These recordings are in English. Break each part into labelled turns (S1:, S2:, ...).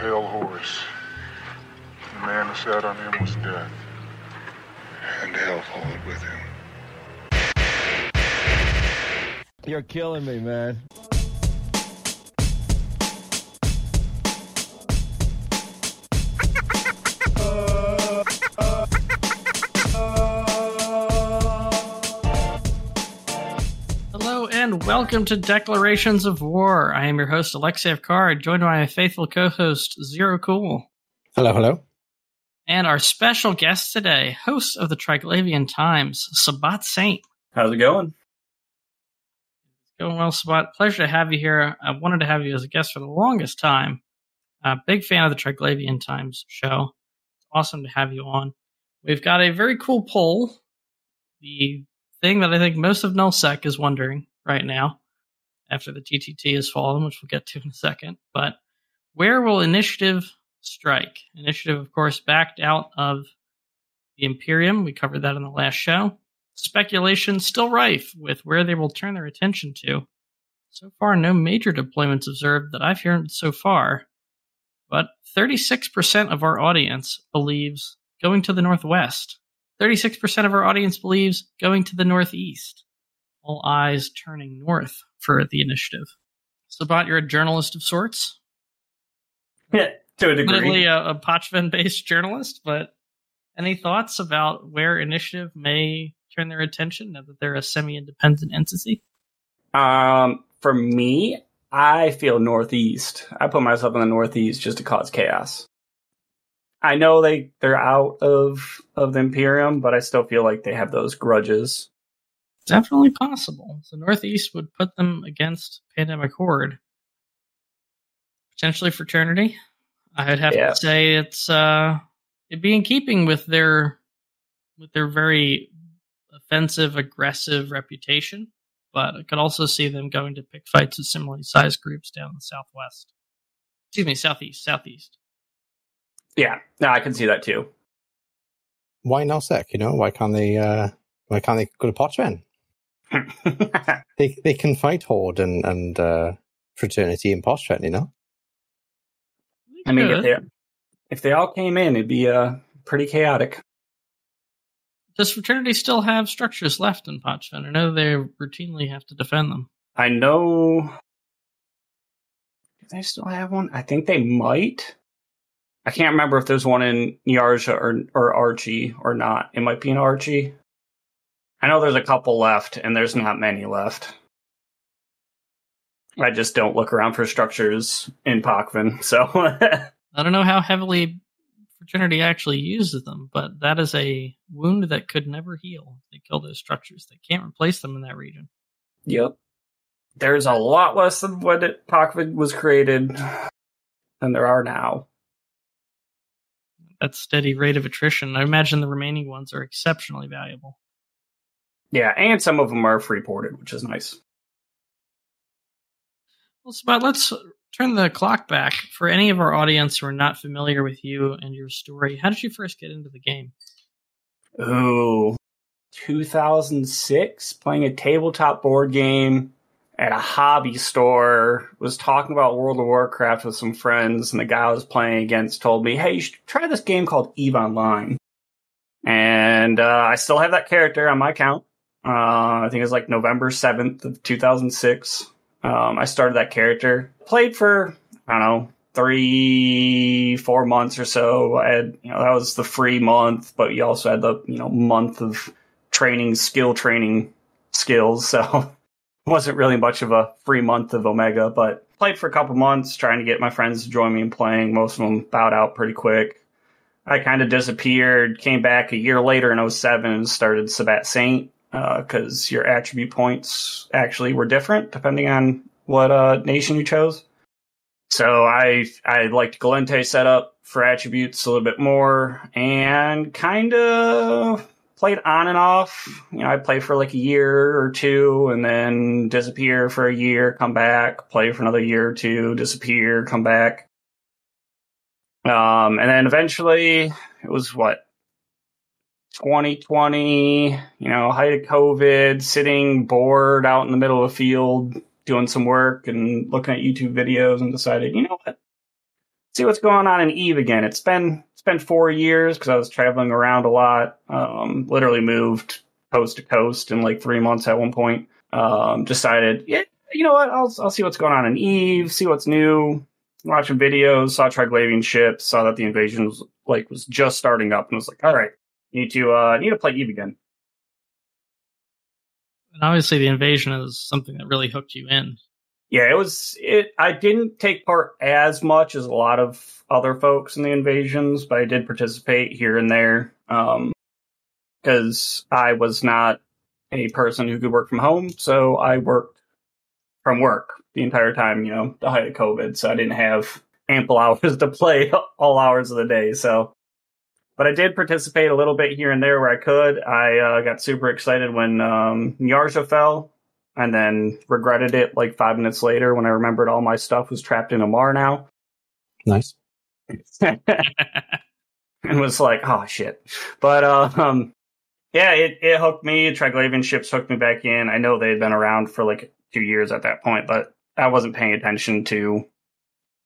S1: pale horse. The man who sat on him was death. And hell followed with him.
S2: You're killing me, man.
S3: Welcome to Declarations of War. I am your host, Alexei Card, joined by my faithful co host, Zero Cool.
S4: Hello, hello.
S3: And our special guest today, host of the Triglavian Times, Sabbat Saint.
S5: How's it going?
S3: Going well, Sabbat. Pleasure to have you here. I wanted to have you as a guest for the longest time. Uh, big fan of the Triglavian Times show. Awesome to have you on. We've got a very cool poll. The thing that I think most of Nullsec is wondering right now, after the TTT has fallen, which we'll get to in a second. But where will Initiative strike? Initiative, of course, backed out of the Imperium. We covered that in the last show. Speculation still rife with where they will turn their attention to. So far, no major deployments observed that I've heard so far. But 36% of our audience believes going to the Northwest. 36% of our audience believes going to the Northeast. All eyes turning north for the initiative. Sabbat, you're a journalist of sorts.
S5: Yeah, to a degree.
S3: Admittedly, a, a Pochven based journalist, but any thoughts about where initiative may turn their attention now that they're a semi independent entity?
S5: Um, for me, I feel northeast. I put myself in the northeast just to cause chaos. I know they they're out of of the Imperium, but I still feel like they have those grudges.
S3: Definitely possible. The Northeast would put them against Pandemic Horde. Potentially Fraternity. I'd have
S5: Yeah.
S3: to say it's uh it'd be in keeping with their with their very offensive, aggressive reputation. But I could also see them going to pick fights with similarly sized groups down in the southwest. Excuse me, southeast, southeast.
S5: Yeah, no, I can see that too.
S4: Why Nullsec? You know, why can't they? Uh, why can't they go to Pochven? They they can fight Horde and and uh, Fraternity and Pochven. You know,
S5: I mean, if they if they all came in, it'd be uh pretty chaotic.
S3: Does Fraternity still have structures left in Pochven? I know they routinely have to defend them.
S5: I know. Do they still have one? I think they might. I can't remember if there's one in Yarja or or Archee or not. It might be in Archee. I know there's a couple left, and there's not many left. I just don't look around for structures in Pochven, so
S3: I don't know how heavily Fraternity actually uses them, but that is a wound that could never heal. They kill those structures. They can't replace them in that region.
S5: Yep. There's a lot less than when it, Pochven was created than there are now.
S3: That steady rate of attrition. I imagine the remaining ones are exceptionally valuable.
S5: Yeah, and some of them are free ported, which is nice.
S3: Well, Spot, let's turn the clock back. For any of our audience who are not familiar with you and your story, how did you first get into the game?
S5: Oh, 2006, playing a tabletop board game at a hobby store. Was talking about World of Warcraft with some friends, and the guy I was playing against told me, "Hey, you should try this game called Eve Online." And uh, I still have that character on my account. Uh, I think it's like November 7th of 2006. Um, I started that character. Played for I don't know three, four months or so. I had, you know, that was the free month, but you also had the, you know, month of training, skill training skills. So it wasn't really much of a free month of Omega, but played for a couple months trying to get my friends to join me in playing. Most of them bowed out pretty quick. I kind of disappeared, came back a year later in 07 and started Sabbat Saint, because your attribute points actually were different depending on what uh, nation you chose. So I I liked Gallente setup for attributes a little bit more and kind of played on and off. You know, I play for like a year or two and then disappear for a year, come back, play for another year or two, disappear, come back. Um, and then eventually it was what 2020, you know, height of COVID, sitting bored out in the middle of a field, doing some work and looking at YouTube videos and decided, you know what? See what's going on in Eve again. It's been it's been four years because I was traveling around a lot. Um, literally moved coast to coast in like three months at one point. Um, decided, yeah, you know what? I'll I'll see what's going on in Eve, see what's new. Watching videos, saw Triglavian ships, saw that the invasion was like was just starting up, and was like, all right, need to uh need to play Eve again.
S3: And obviously, the invasion is something that really hooked you in.
S5: Yeah, it was. It. I didn't take part as much as a lot of other folks in the invasions, but I did participate here and there. Um, because I was not a person who could work from home, so I worked from work the entire time. You know, the height of COVID, so I didn't have ample hours to play all hours of the day. So, but I did participate a little bit here and there where I could. I uh, got super excited when um, Niarja fell and then regretted it like five minutes later when I remembered all my stuff was trapped in Amarr now.
S4: Nice.
S5: and was like, oh shit. But uh, um, yeah, it, it hooked me. Triglavian ships hooked me back in. I know they had been around for like two years at that point, but I wasn't paying attention to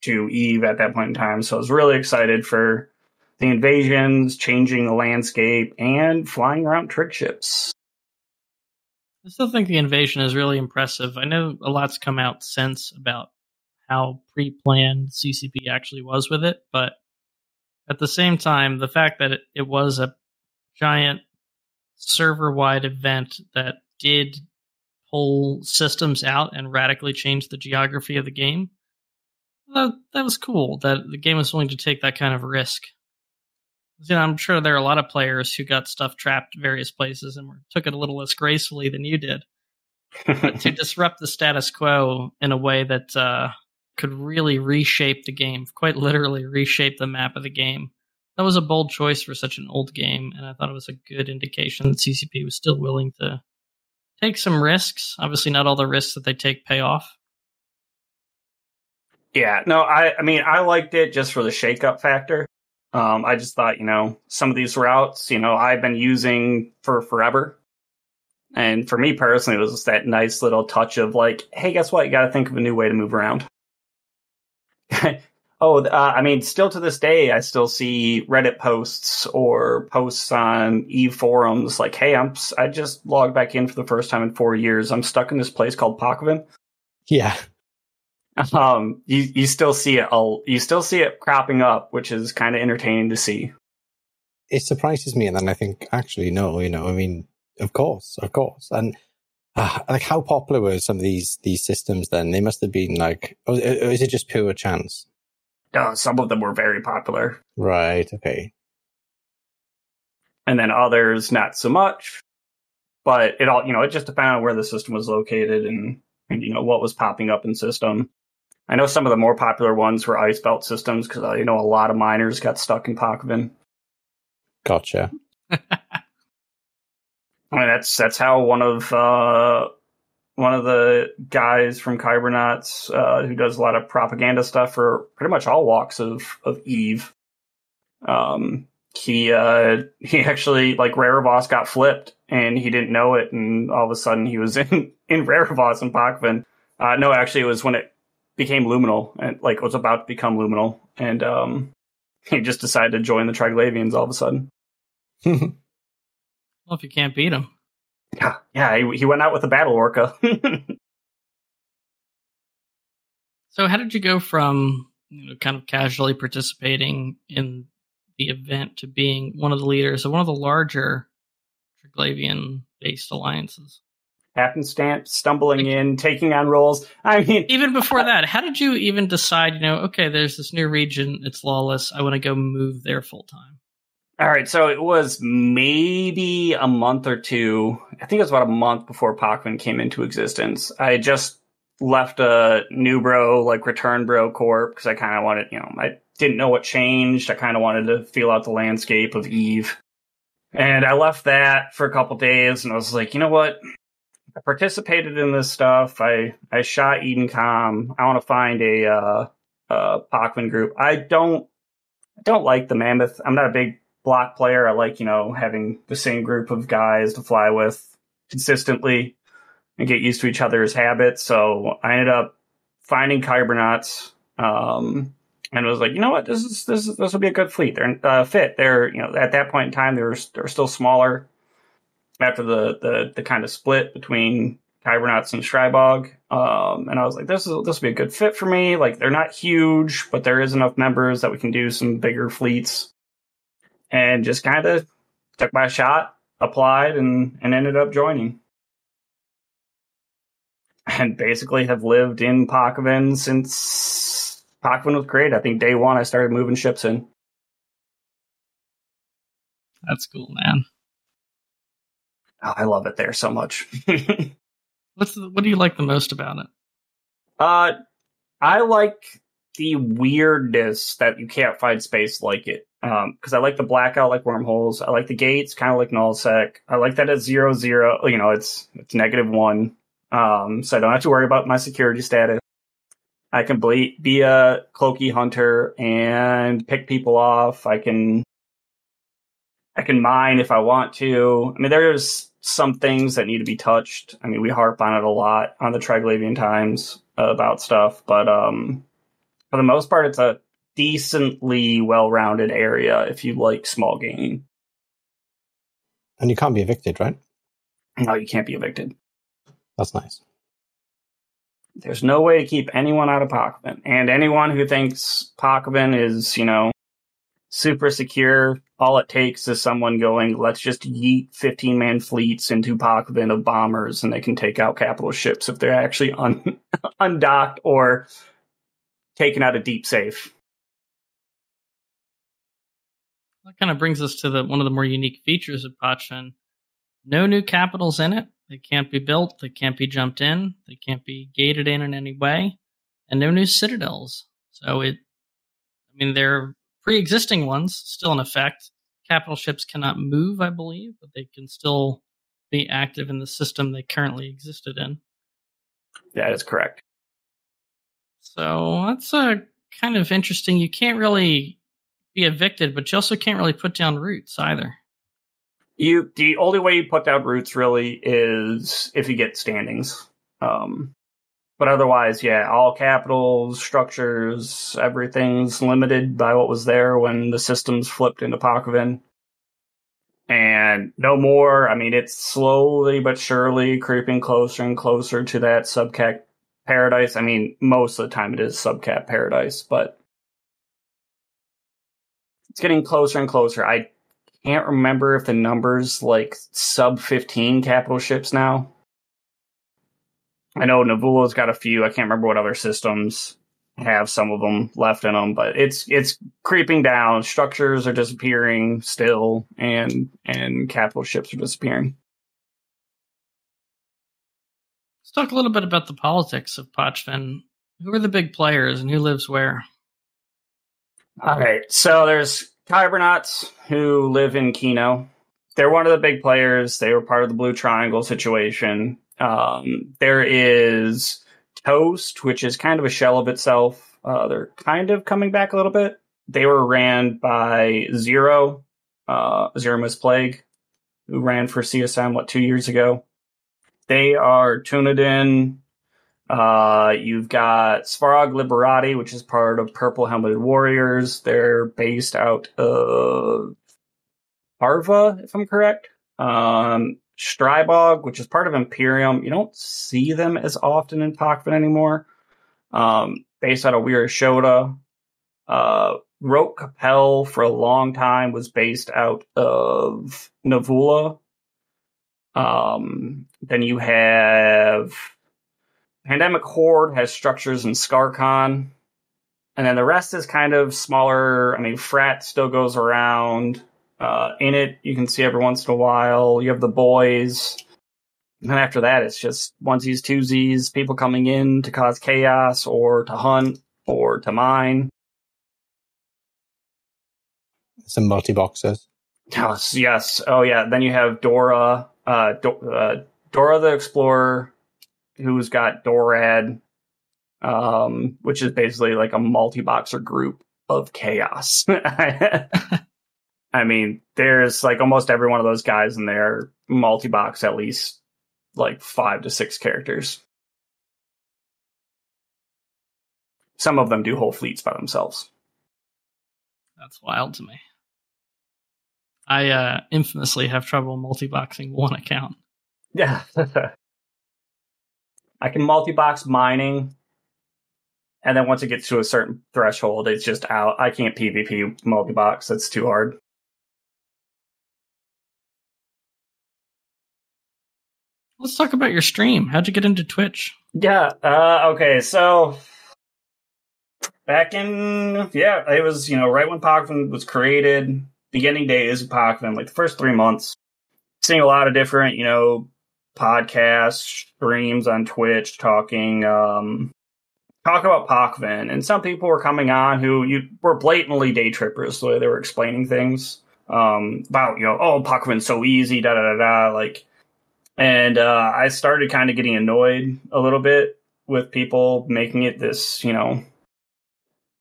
S5: to Eve at that point in time. So I was really excited for the invasions, changing the landscape, and flying around trick ships.
S3: I still think the invasion is really impressive. I know a lot's come out since about how pre-planned CCP actually was with it, but at the same time, the fact that it, it was a giant server-wide event that did pull systems out and radically change the geography of the game, that, that was cool. That the game was willing to take that kind of risk. You know, I'm sure there are a lot of players who got stuff trapped various places and were, took it a little less gracefully than you did. but to disrupt the status quo in a way that uh, could really reshape the game, quite literally reshape the map of the game, that was a bold choice for such an old game, and I thought it was a good indication that CCP was still willing to take some risks. Obviously, not all the risks that they take pay off.
S5: Yeah, no, I, I mean, I liked it just for the shakeup factor. Um, I just thought, you know, some of these routes, you know, I've been using for forever. And for me personally, it was just that nice little touch of like, hey, guess what? You got to think of a new way to move around. oh, uh, I mean, still to this day, I still see Reddit posts or posts on e forums like, hey, I'm I just logged back in for the first time in four years. I'm stuck in this place called Pochven.
S4: Yeah.
S5: Um, you you still see it. all You still see it cropping up, which is kind of entertaining to see.
S4: It surprises me, and then I think, actually, no, you know, I mean, of course, of course, and uh, like how popular were some of these these systems? Then they must have been like, or is it just pure chance?
S5: Uh, some of them were very popular,
S4: right? Okay,
S5: and then others not so much. But it all, you know, it just depended on where the system was located and, and you know what was popping up in system. I know some of the more popular ones were ice belt systems because I know a lot of miners got stuck in Pochven.
S4: Gotcha.
S5: I mean, that's that's how one of uh, one of the guys from Kybernauts uh, who does a lot of propaganda stuff for pretty much all walks of of Eve. Um, he uh, he actually like Raravoss got flipped and he didn't know it, and all of a sudden he was in in Raravoss and Pokevin. Uh, no, actually, it was when it became luminal and like was about to become luminal, and um, he just decided to join the Triglavians all of a sudden.
S3: well, if you can't beat him,
S5: yeah, yeah, he, he went out with a battle orca.
S3: so, how did you go from you know, kind of casually participating in the event to being one of the leaders of one of the larger Triglavian based alliances?
S5: Happenstance, stumbling in, taking on roles. I mean,
S3: even before uh, that, how did you even decide? You know, okay, there's this new region, it's lawless. I want to go move there full time.
S5: All right, so it was maybe a month or two. I think it was about a month before Pochven came into existence. I just left a new bro, like return bro corp, because I kind of wanted, you know, I didn't know what changed. I kind of wanted to feel out the landscape of Eve. And I left that for a couple days and I was like, you know what? I participated in this stuff. I I shot EDENCOM. I want to find a uh, uh, Pochven group. I don't I don't like the Mammoth. I'm not a big block player. I like you know having the same group of guys to fly with consistently and get used to each other's habits. So I ended up finding Kybernauts. Um, and was like, you know what, this is this is, this will be a good fleet. They're uh, fit. They're you know at that point in time they were they were still smaller after the the the kind of split between Kybernauts and Strybog. Um, and I was like, this is this will be a good fit for me. Like they're not huge, but there is enough members that we can do some bigger fleets. And just kind of took my shot, applied, and and ended up joining. And basically have lived in Pochven since Pochven was great. I think day one I started moving ships in.
S3: That's cool, man.
S5: I love it there so much.
S3: What's the, what do you like the most about it?
S5: Uh, I like the weirdness that you can't find space like it. Um, because I like the blackout like wormholes. I like the gates, kind of like nullsec. I like that it's zero zero. You know, it's it's negative one. Um, so I don't have to worry about my security status. I can ble- be a cloaky hunter and pick people off. I can I can mine if I want to. I mean, there's some things that need to be touched. I mean, we harp on it a lot on the Triglavian Times about stuff, but um, for the most part, it's a decently well-rounded area if you like small game.
S4: And you can't be evicted, right?
S5: No, you can't be evicted.
S4: That's nice.
S5: There's no way to keep anyone out of Pochven, and anyone who thinks Pochven is, you know, super secure. All it takes is someone going, let's just yeet 15 man fleets into Pochven of bombers and they can take out capital ships if they're actually un- undocked or taken out of deep safe.
S3: That kind of brings us to the one of the more unique features of Pochven. No new capitals in it. They can't be built. They can't be jumped in. They can't be gated in in any way. And no new citadels. So it, I mean, they're pre-existing ones still in effect. Capital ships cannot move, I believe, but they can still be active in the system they currently existed in.
S5: That is correct.
S3: So that's a kind of interesting. You can't really be evicted, but you also can't really put down roots either.
S5: You the only way you put down roots really is if you get standings. Um, but otherwise, yeah, all capitals, structures, everything's limited by what was there when the systems flipped into Pochven. And no more. I mean, it's slowly but surely creeping closer and closer to that subcat paradise. I mean, most of the time it is subcat paradise, but it's getting closer and closer. I can't remember if the numbers like sub 15 capital ships now. I know Nalvula's got a few. I can't remember what other systems have some of them left in them, but it's it's creeping down. Structures are disappearing still, and and capital ships are disappearing.
S3: Let's talk a little bit about the politics of Pochven. Who are the big players and who lives where?
S5: All right, so there's Kybernauts who live in Kino. They're one of the big players. They were part of the Blue Triangle situation. Um, there is Toast, which is kind of a shell of itself. Uh, they're kind of coming back a little bit. They were ran by Zero, uh, Zero Plague, who ran for CSM, what, two years ago. They are Tunadin. Uh, you've got Svarog Liberati, which is part of Purple Helmeted Warriors. They're based out of Arva, if I'm correct. Um, Strybog, which is part of Imperium. You don't see them as often in Pochven anymore. Um, based out of Wirashoda. Uh, Rote Kapelle for a long time was based out of Nalvula. Um, then you have Pandemic Horde has structures in Skarkon. And then the rest is kind of smaller. I mean, Frat still goes around. Uh, in it, you can see every once in a while. You have the boys. And then after that, it's just onesies, twosies, people coming in to cause chaos or to hunt or to mine.
S4: Some multi boxes.
S5: Yes, yes. Oh, yeah. Then you have Dora, uh, Do- uh, Dora the Explorer, who's got Dorad, um, which is basically like a multi boxer group of chaos. I mean, there's like almost every one of those guys in there multi box at least like five to six characters. some of them do whole fleets by themselves.
S3: That's wild to me. I uh, infamously have trouble multi-boxing one account.
S5: Yeah. I can multi-box mining, and then once it gets to a certain threshold, it's just out. I can't PvP multi-box. That's too hard.
S3: Let's talk about your stream. How'd you get into Twitch?
S5: Yeah. Uh, okay. So back in yeah, it was you know right when Pochven was created, beginning days of Pochven, like the first three months. Seeing a lot of different you know podcasts, streams on Twitch, talking um, talk about Pochven, and some people were coming on who you were blatantly day trippers the way they were explaining things um, about you know oh Pochven's so easy, da da da da like. And uh, I started kind of getting annoyed a little bit with people making it this, you know,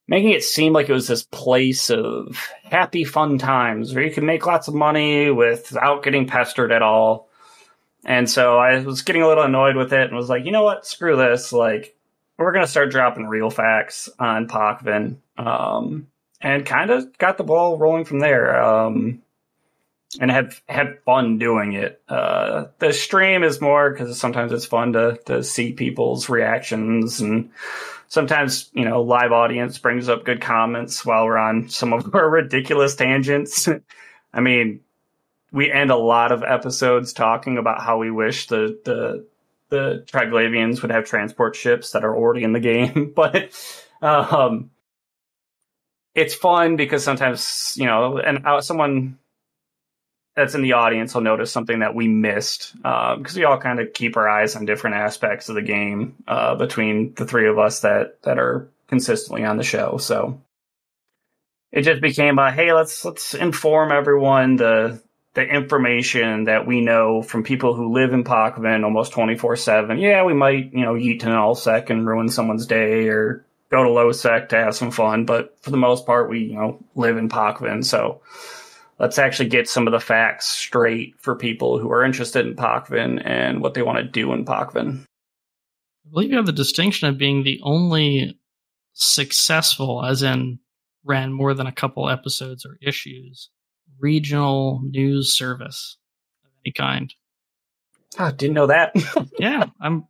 S5: making it seem like it was this place of happy, fun times where you can make lots of money without getting pestered at all. And so I was getting a little annoyed with it and was like, you know what? Screw this. Like, we're going to start dropping real facts on Pochven. Um, and kind of got the ball rolling from there. Um, and had had fun doing it. Uh, the stream is more because sometimes it's fun to to see people's reactions, and sometimes you know live audience brings up good comments while we're on some of our ridiculous tangents. I mean, we end a lot of episodes talking about how we wish the the the Triglavians would have transport ships that are already in the game, but um, it's fun because sometimes you know, and uh, someone that's in the audience will notice something that we missed because uh, we all kind of keep our eyes on different aspects of the game uh, between the three of us that that are consistently on the show. So it just became a hey, let's let's inform everyone the the information that we know from people who live in Pochven almost twenty four seven. Yeah, we might you know eat to an sec and ruin someone's day or go to low sec to have some fun, but for the most part, we you know live in Pochven, so let's actually get some of the facts straight for people who are interested in Pochven and what they want to do in Pochven.
S3: I believe you have the distinction of being the only successful, as in ran more than a couple episodes or issues, regional news service of any kind.
S5: Oh, didn't know that.
S3: yeah, I'm.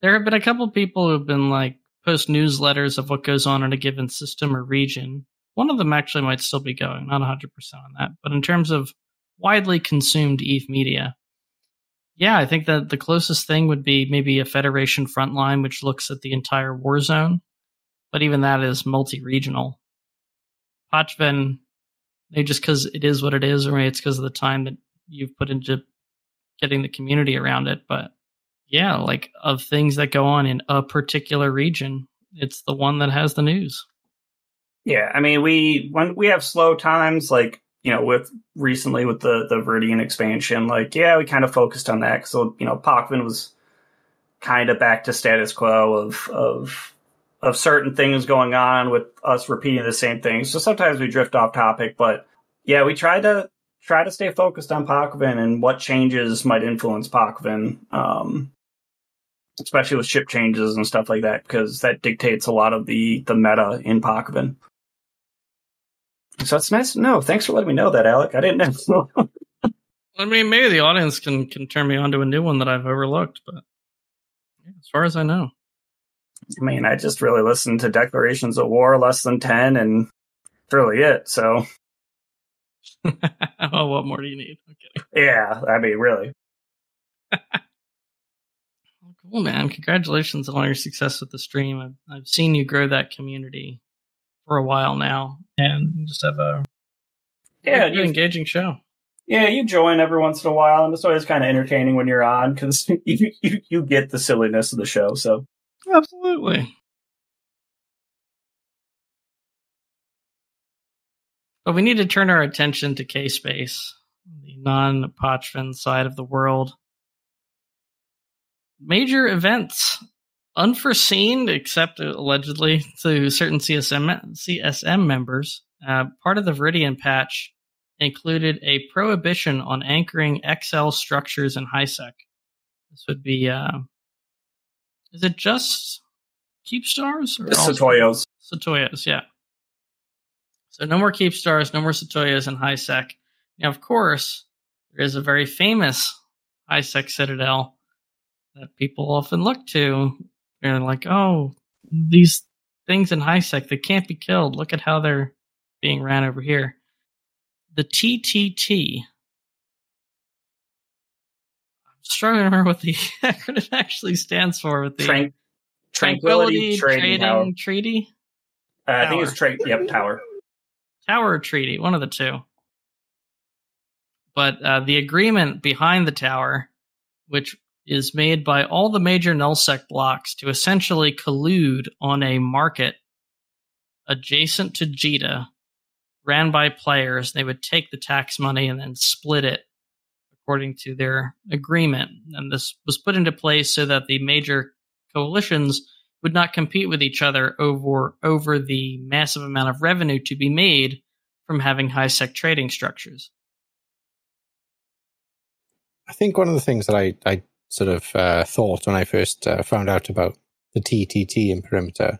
S3: There have been a couple people who've been like post newsletters of what goes on in a given system or region, one of them actually might still be going, not 100% on that. But in terms of widely consumed EVE media, yeah, I think that the closest thing would be maybe a Federation Frontline, which looks at the entire war zone. But even that is multi regional. Pochven, maybe just because it is what it is, or maybe it's because of the time that you've put into getting the community around it. But yeah, like of things that go on in a particular region, it's the one that has the news.
S5: Yeah, I mean, we when we have slow times, like you know, with recently with the the Viridian expansion, like yeah, we kind of focused on that. So you know, Pochven was kind of back to status quo of of of certain things going on with us repeating the same things. So sometimes we drift off topic, but yeah, we try to try to stay focused on Pochven and what changes might influence Pochven, um, especially with ship changes and stuff like that, because that dictates a lot of the the meta in Pochven. So it's nice. No, thanks for letting me know that, Alec. I didn't know.
S3: I mean, maybe the audience can can turn me on to a new one that I've overlooked, but yeah, as far as I know,
S5: I mean, I just really listened to Declarations of War less than ten, and that's really it. So,
S3: oh, what more do you need?
S5: Yeah, I mean, really.
S3: cool, man! Congratulations on all your success with the stream. I've, I've seen you grow that community for a while now, and just have a
S5: yeah
S3: you, engaging show.
S5: Yeah, you join every once in a while, and it's always kind of entertaining when you're on because you, you you get the silliness of the show. So
S3: absolutely. But we need to turn our attention to K Space, the non Pochven side of the world. Major events unforeseen, except allegedly to certain CSM CSM members. Uh, part of the Viridian patch included a prohibition on anchoring XL structures in HiSec. This would be, uh, is it just keep stars
S5: Or also- Toyos.
S3: Sotiyos, yeah. So no more keep stars, no more Sotiyos in high sec. Now, of course, there is a very famous high sec citadel that people often look to. They're like, oh, these things in high sec, they can't be killed. Look at how they're being ran over here. The TTT. I'm struggling to remember what the acronym actually stands for with the
S5: Tran- Tranquility, Trading,
S3: Trading Treaty.
S5: Uh, I think it's
S3: Tower.
S5: tra- Yep, Tower.
S3: Tower Treaty, one of the two. But uh, the agreement behind the tower, which is made by all the major nullsec blocks to essentially collude on a market adjacent to JITA, ran by players. They would take the tax money and then split it according to their agreement. And this was put into place so that the major coalitions would not compete with each other over over the massive amount of revenue to be made from having high sec trading structures.
S4: I think one of the things that I, I sort of uh, thought when I first uh, found out about the TTT in Perimeter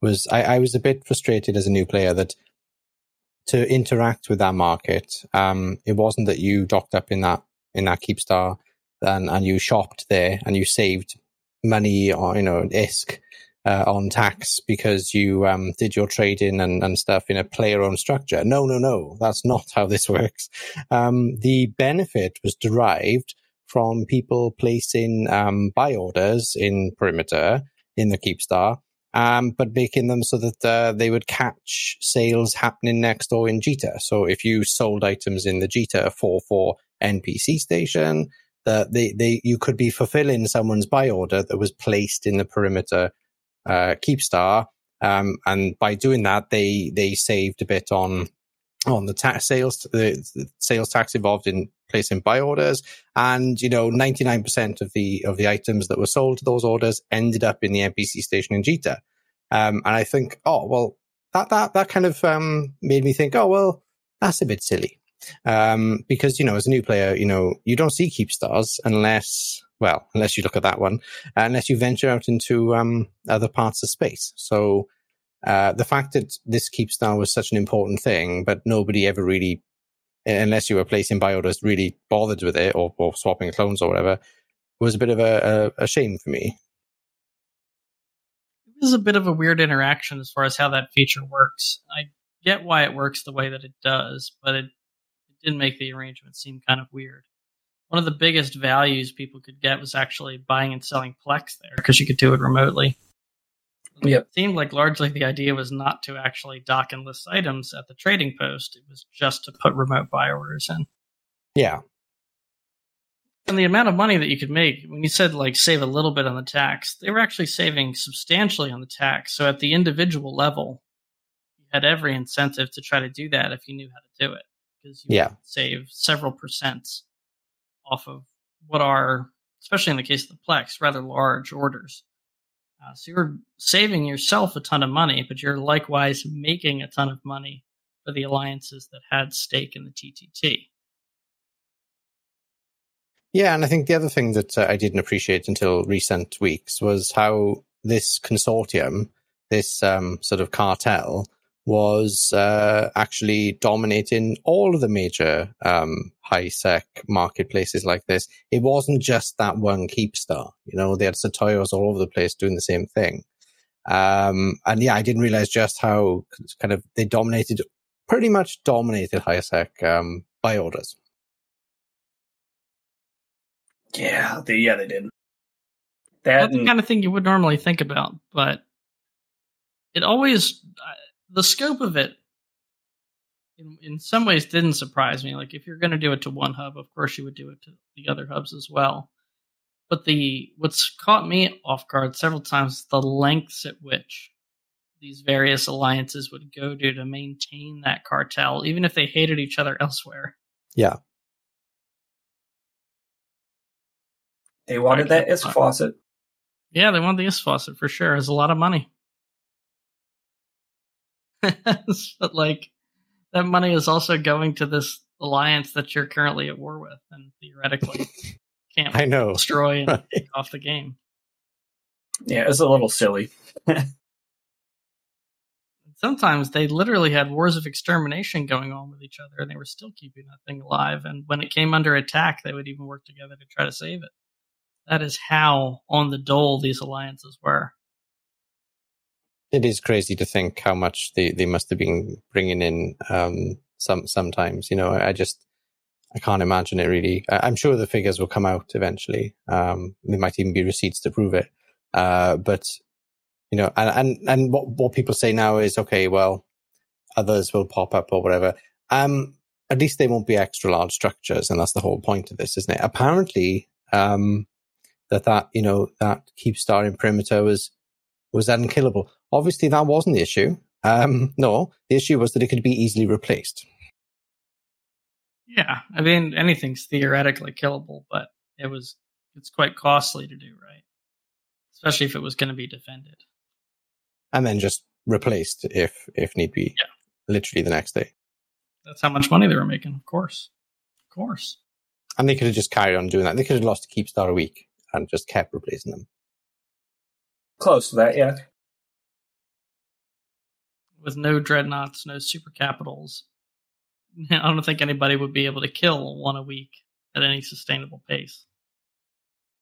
S4: was I, I was a bit frustrated as a new player that to interact with that market, um, it wasn't that you docked up in that in that Keepstar and, and you shopped there and you saved money or you know ISK uh, on tax because you um, did your trading and, and stuff in a player-owned structure. No, no, no, that's not how this works. Um, the benefit was derived from people placing um, buy orders in perimeter in the Keepstar, um, but making them so that uh, they would catch sales happening next door in Jita. So if you sold items in the Jita for for NPC station, that they, they you could be fulfilling someone's buy order that was placed in the perimeter uh, Keepstar, um, and by doing that, they they saved a bit on on the tax sales the, the sales tax involved in placing buy orders, and you know ninety nine percent of the of the items that were sold to those orders ended up in the NPC station in Jita, um, and I think, oh well, that that that kind of um, made me think, oh well, that's a bit silly. Um, because you know, as a new player, you know, you don't see keep stars unless, well, unless you look at that one, unless you venture out into um, other parts of space. So uh, the fact that this keep star was such an important thing, but nobody ever really, unless you were placing orders, really bothered with it or, or swapping clones or whatever, was a bit of a, a, a shame for me.
S3: This is a bit of a weird interaction as far as how that feature works. I get why it works the way that it does, but it, it did make the arrangement seem kind of weird. One of the biggest values people could get was actually buying and selling Plex there because you could do it remotely.
S5: Yep.
S3: It seemed like largely the idea was not to actually dock and list items at the trading post. It was just to put remote buy orders in.
S4: Yeah.
S3: And the amount of money that you could make, when you said like save a little bit on the tax, they were actually saving substantially on the tax. So at the individual level, you had every incentive to try to do that if you knew how to do it. Because you
S4: Yeah.
S3: save several percents off of what are, especially in the case of the Plex, rather large orders. Uh, so you're saving yourself a ton of money, but you're likewise making a ton of money for the alliances that had stake in the TTT.
S4: Yeah, and I think the other thing that uh, I didn't appreciate until recent weeks was how this consortium, this um, sort of cartel, was uh, actually dominating all of the major um, high sec marketplaces like this. It wasn't just that one Keepstar. You know, they had Sotiyos all over the place doing the same thing. Um, and yeah, I didn't realize just how kind of they dominated, pretty much dominated high sec um, buy orders.
S5: Yeah, they, yeah, they did. That
S3: That's the kind of thing you would normally think about, but it always the scope of it in, in some ways didn't surprise me. Like if you're going to do it to one hub, of course you would do it to the other hubs as well. But the what's caught me off guard several times is the lengths at which these various alliances would go to to maintain that cartel, even if they hated each other elsewhere.
S4: Yeah.
S5: they wanted that ISK uh, faucet.
S3: Yeah, they want the ISK faucet for sure. It's a lot of money. but like that money is also going to this alliance that you're currently at war with and theoretically can't
S4: I know.
S3: destroy and
S4: Right.
S3: take off the game.
S5: Yeah, it's a little silly.
S3: sometimes they literally had wars of extermination going on with each other and they were still keeping that thing alive. And when it came under attack, they would even work together to try to save it. That is how on the dole these alliances were.
S4: It is crazy to think how much they, they must have been bringing in um, some sometimes. You know, I just I can't imagine it really. I, am sure the figures will come out eventually. Um, there might even be receipts to prove it. Uh, but you know, and, and, and what, what people say now is, okay, well, others will pop up or whatever. Um, at least they won't be extra large structures. And that's the whole point of this, isn't it? Apparently, um, that, that, you know, that keep starting perimeter was, was that unkillable. Obviously that wasn't the issue. Um, no, the issue was that it could be easily replaced.
S3: Yeah. I mean, anything's theoretically killable, but it was, it's quite costly to do, right? Especially if it was going to be defended
S4: and then just replaced if if need be.
S3: Yeah.
S4: Literally the next day.
S3: That's how much money they were making, of course. Of course.
S4: And they could have just carried on doing that. They could have lost a keep star a week and just kept replacing them.
S5: Close to that, yeah.
S3: With no dreadnoughts, no super capitals, I don't think anybody would be able to kill one a week at any sustainable pace.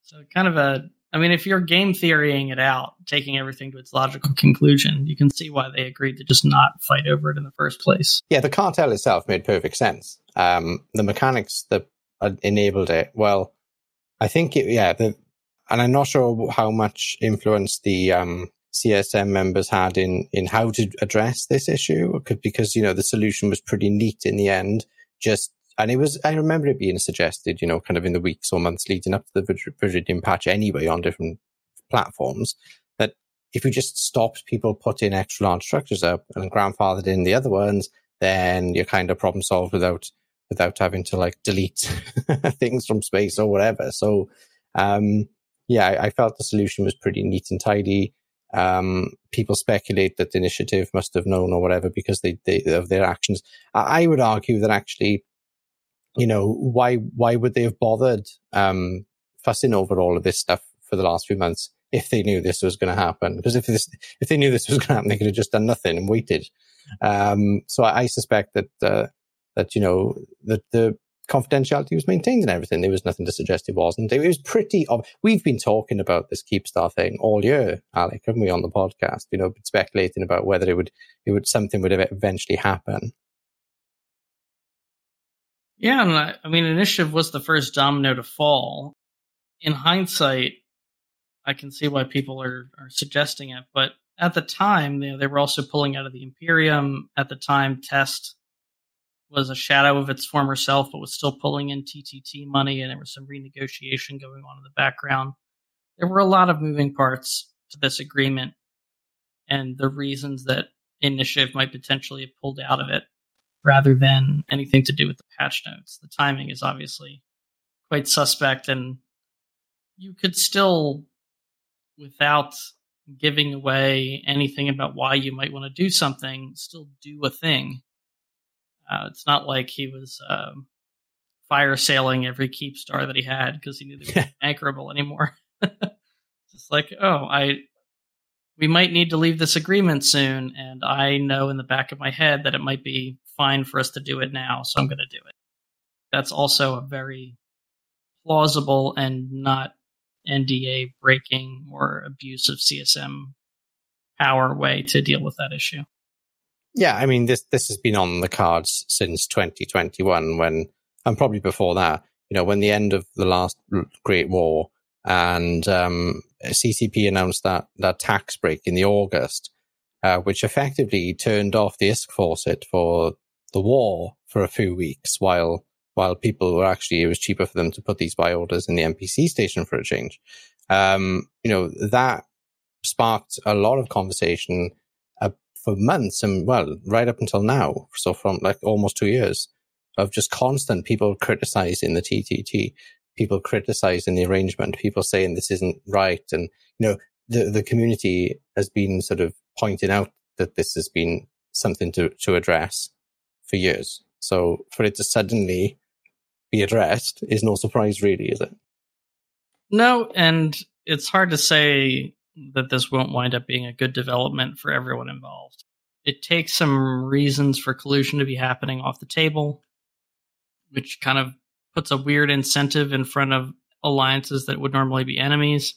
S3: So kind of a I mean, if you're game theorying it out, taking everything to its logical conclusion, you can see why they agreed to just not fight over it in the first place.
S4: Yeah, the cartel itself made perfect sense. Um, the mechanics that enabled it, well, I think it, yeah, the, and I'm not sure how much influence the um, CSM members had in in how to address this issue, because you know the solution was pretty neat in the end. Just and it was, I remember it being suggested, you know, kind of in the weeks or months leading up to the Viridian patch anyway on different platforms that if we just stopped people putting extra large structures up and grandfathered in the other ones, then you're kind of problem solved without, without having to like delete things from space or whatever. So, um, yeah, I, I, felt the solution was pretty neat and tidy. Um, people speculate that the initiative must have known or whatever because they, they of their actions. I, I would argue that actually you know, why, why would they have bothered, um, fussing over all of this stuff for the last few months if they knew this was going to happen? Because if this, if they knew this was going to happen, they could have just done nothing and waited. Um, so I, I suspect that, uh, that, you know, that the confidentiality was maintained and everything. There was nothing to suggest it wasn't. It was pretty, ob- we've been talking about this Keepstar thing all year, Alec, haven't we, on the podcast, you know, speculating about whether it would, it would, something would eventually happen.
S3: Yeah, I mean, initiative was the first domino to fall. In hindsight, I can see why people are, are suggesting it, but at the time, you know, they were also pulling out of the Imperium. At the time, Test was a shadow of its former self, but was still pulling in TTT money, and there was some renegotiation going on in the background. There were a lot of moving parts to this agreement, and the reasons that Initiative might potentially have pulled out of it rather than anything to do with the patch notes. The timing is obviously quite suspect, and you could still, without giving away anything about why you might want to do something, still do a thing. Uh, it's not like he was um, fire sailing every keep star that he had because he knew they weren't anchorable anymore. Just like, oh, I we might need to leave this agreement soon, and I know in the back of my head that it might be fine for us to do it now, so I'm going to do it. That's also a very plausible and not NDA breaking or abusive CSM power way to deal with that issue.
S4: Yeah, I mean this this has been on the cards since 2021 when and probably before that, you know, when the end of the last Great War and um, CCP announced that that tax break in the August, uh, which effectively turned off the ISK faucet for the war for a few weeks while while people were actually it was cheaper for them to put these buy orders in the NPC station for a change. Um, you know that sparked a lot of conversation for months and well right up until now. So from like almost two years of just constant people criticizing the TTT, people criticizing the arrangement, people saying this isn't right, and you know the the community has been sort of pointing out that this has been something to to address for years. So for it to suddenly be addressed is no surprise, really, is it?
S3: No, and it's hard to say that this won't wind up being a good development for everyone involved. it takes some reasons for collusion to be happening off the table, which kind of puts a weird incentive in front of alliances that would normally be enemies.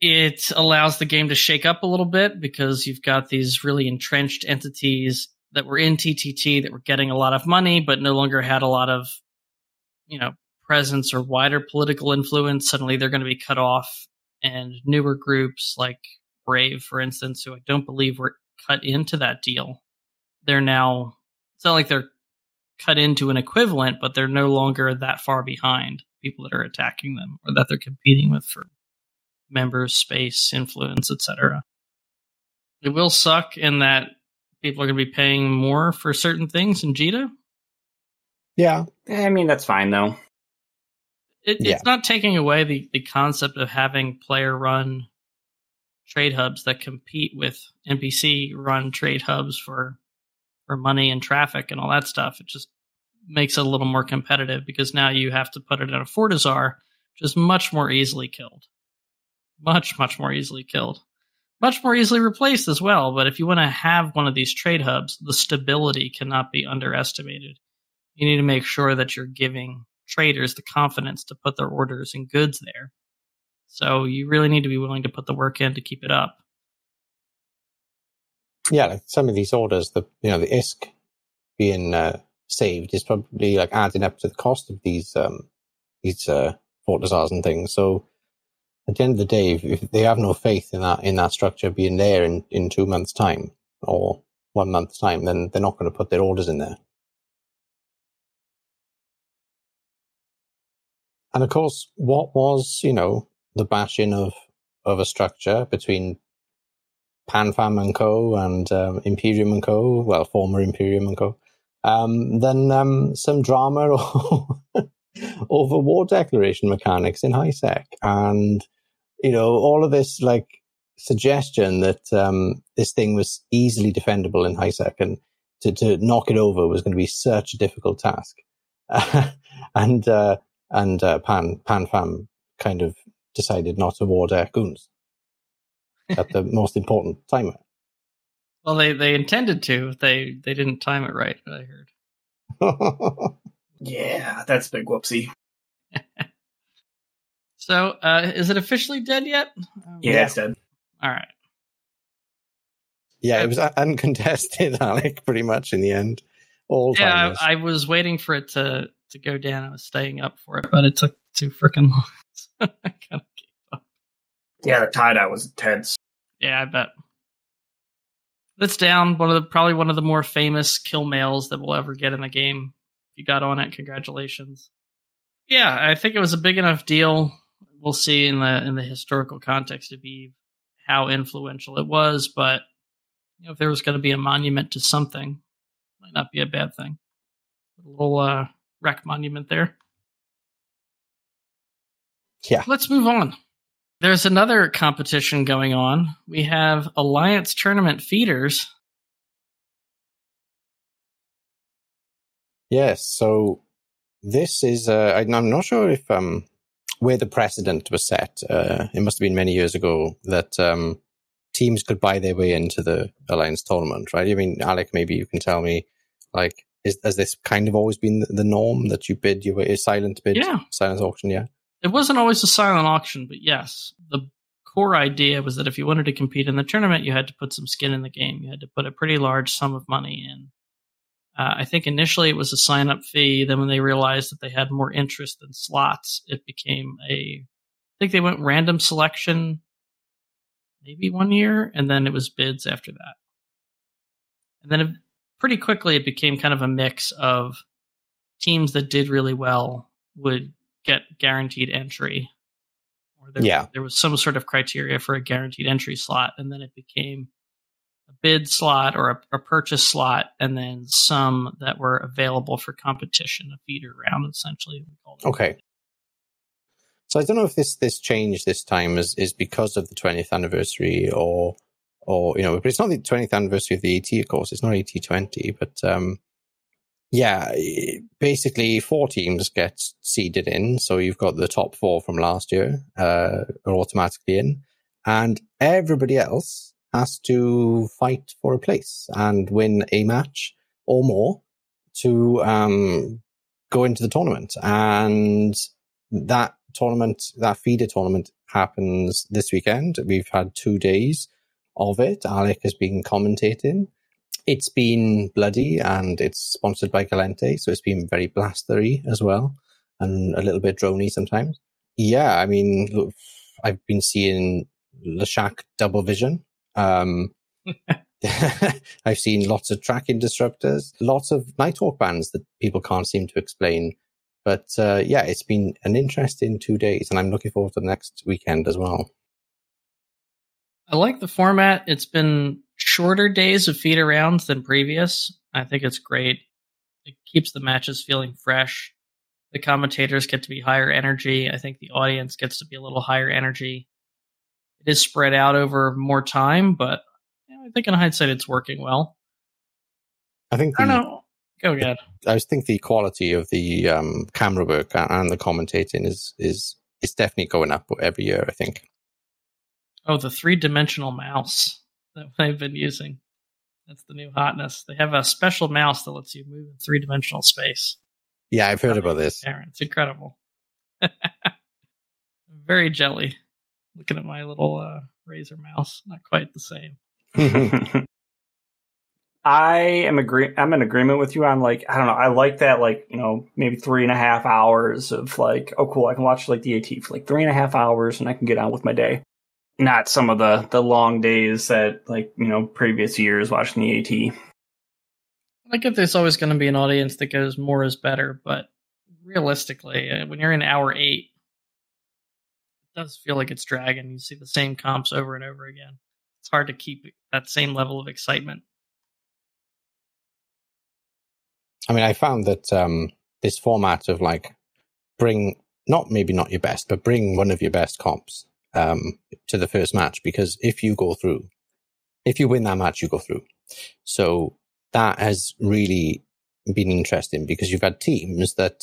S3: It allows the game to shake up a little bit because you've got these really entrenched entities that were in TTT that were getting a lot of money, but no longer had a lot of, you know, presence or wider political influence. Suddenly they're going to be cut off. And newer groups like Brave, for instance, who I don't believe were cut into that deal, they're now, it's not like they're cut into an equivalent, but they're no longer that far behind people that are attacking them or that they're competing with for members, space, influence, etc. It will suck in that people are going to be paying more for certain things in JITA.
S4: Yeah.
S5: I mean, that's fine though.
S3: It,
S4: Yeah.
S3: It's not taking away the, the concept of having player run trade hubs that compete with NPC run trade hubs for for money and traffic and all that stuff. It just makes it a little more competitive because now you have to put it in a Fortizar, which is much more easily killed. Much, much more easily killed. Much more easily replaced as well. But if you want to have one of these trade hubs, the stability cannot be underestimated. You need to make sure that you're giving traders the confidence to put their orders and goods there. So you really need to be willing to put the work in to keep it up.
S4: Yeah, like some of these orders, the you know the ISK being uh, saved is probably like adding up to the cost of these um these uh and things. So at the end of the day, if, if they have no faith in that in that structure being there in in two months' time or one month's time, then they're not going to put their orders in there. And of course, what was you know the bashing of of a structure between PanFam and Co. and um, Imperium and Co. Well, former Imperium and Co. Um, then um, some drama over war declaration mechanics in HiSec, and you know all of this like suggestion that um, this thing was easily defendable in HiSec, and to, to knock it over was going to be such a difficult task. and uh, and uh, Pan PanFam kind of decided not to war dec goons at the most important time.
S3: Well, they, they intended to. They they didn't time it right. I heard.
S5: Yeah, that's a big whoopsie.
S3: So, uh, is it officially dead yet? Um,
S5: Yeah, it's dead.
S3: All right.
S4: yeah, it was uncontested, Alec, pretty much in the end. All
S3: Yeah. I, I was waiting for it to to go down. I was staying up for it, but it took too freaking long. So I kinda gave up.
S5: Yeah, the TiDi was intense.
S3: yeah, I bet. That's down. One of the probably one of the more famous kill mails that we'll ever get in the game. If you got on it, congratulations. Yeah, I think it was a big enough deal. We'll see in the in the historical context of Eve how influential it was, but you know, if there was going to be a monument to something, might not be a bad thing. A little uh, wreck monument there.
S4: yeah.
S3: Let's move on. There's another competition going on. We have Alliance Tournament feeders.
S4: Yes. So this is, uh, I'm not sure if, um, where the precedent was set. Uh, it must have been many years ago that, um, teams could buy their way into the Alliance tournament, right? I mean, Alec, maybe you can tell me, like, is, has this kind of always been the, norm that you bid, you were a silent bid,
S3: Yeah.
S4: silent auction? Yeah.
S3: It wasn't always a silent auction, but yes, the core idea was that if you wanted to compete in the tournament, you had to put some skin in the game. You had to put a pretty large sum of money in. Uh, I think initially it was a sign up fee. Then when they realized that they had more interest than slots, it became a. I think they went random selection, maybe one year, and then it was bids after that. And then pretty quickly it became kind of a mix of teams that did really well would get guaranteed entry. Or there,
S4: Yeah.
S3: there was some sort of criteria for a guaranteed entry slot, and then it became a bid slot or a, a purchase slot, and then some that were available for competition, a feeder round, essentially.
S4: Okay. So I don't know if this this change this time is is because of the 20th anniversary or or you know, but it's not the 20th anniversary of the AT, of course. It's not AT 20, but um, yeah, basically four teams get seeded in. So you've got the top four from last year uh, are automatically in, and everybody else has to fight for a place and win a match or more to um, go into the tournament. And that tournament, that feeder tournament happens this weekend. We've had two days of it. Alec has been commentating. It's been bloody and it's sponsored by Gallente, so it's been very blastery as well and a little bit drony sometimes. Yeah, I mean, look, I've been seeing Leshak double vision. Um, I've seen lots of tracking disruptors, lots of Nighthawk bands that people can't seem to explain. But uh, yeah, it's been an interesting two days, and I'm looking forward to the next weekend as well.
S3: I like the format. It's been shorter days of feed arounds than previous. I think it's great. It keeps the matches feeling fresh. The commentators get to be higher energy. I think the audience gets to be a little higher energy. It is spread out over more time, but you know, I think in hindsight it's working well.
S4: I think the,
S3: I don't know. Go ahead.
S4: I think the quality of the um, camera work and the commentating is is is definitely going up every year. I think.
S3: Oh, the three dimensional mouse that they've been using. That's the new hotness. They have a special mouse that lets you move in three dimensional space.
S4: Yeah, I've heard about this.
S3: Aaron, it's incredible. Very jelly. Looking at my little uh, Razer mouse, not quite the same.
S5: I am agree. I'm in agreement with you on like I don't know. I like that like you know maybe three and a half hours of like oh cool I can watch like the AT for like three and a half hours and I can get on with my day. Not some of the the long days that like you know previous years watching the AT.
S3: I get there's always going to be an audience that goes more is better, but realistically, uh, when you're in hour eight, it does feel like it's dragging. You see the same comps over and over again. It's hard to keep that same level of excitement.
S4: I mean, I found that um, this format of like bring not maybe not your best, but bring one of your best comps um, to the first match because if you go through, if you win that match, you go through. So that has really been interesting because you've had teams that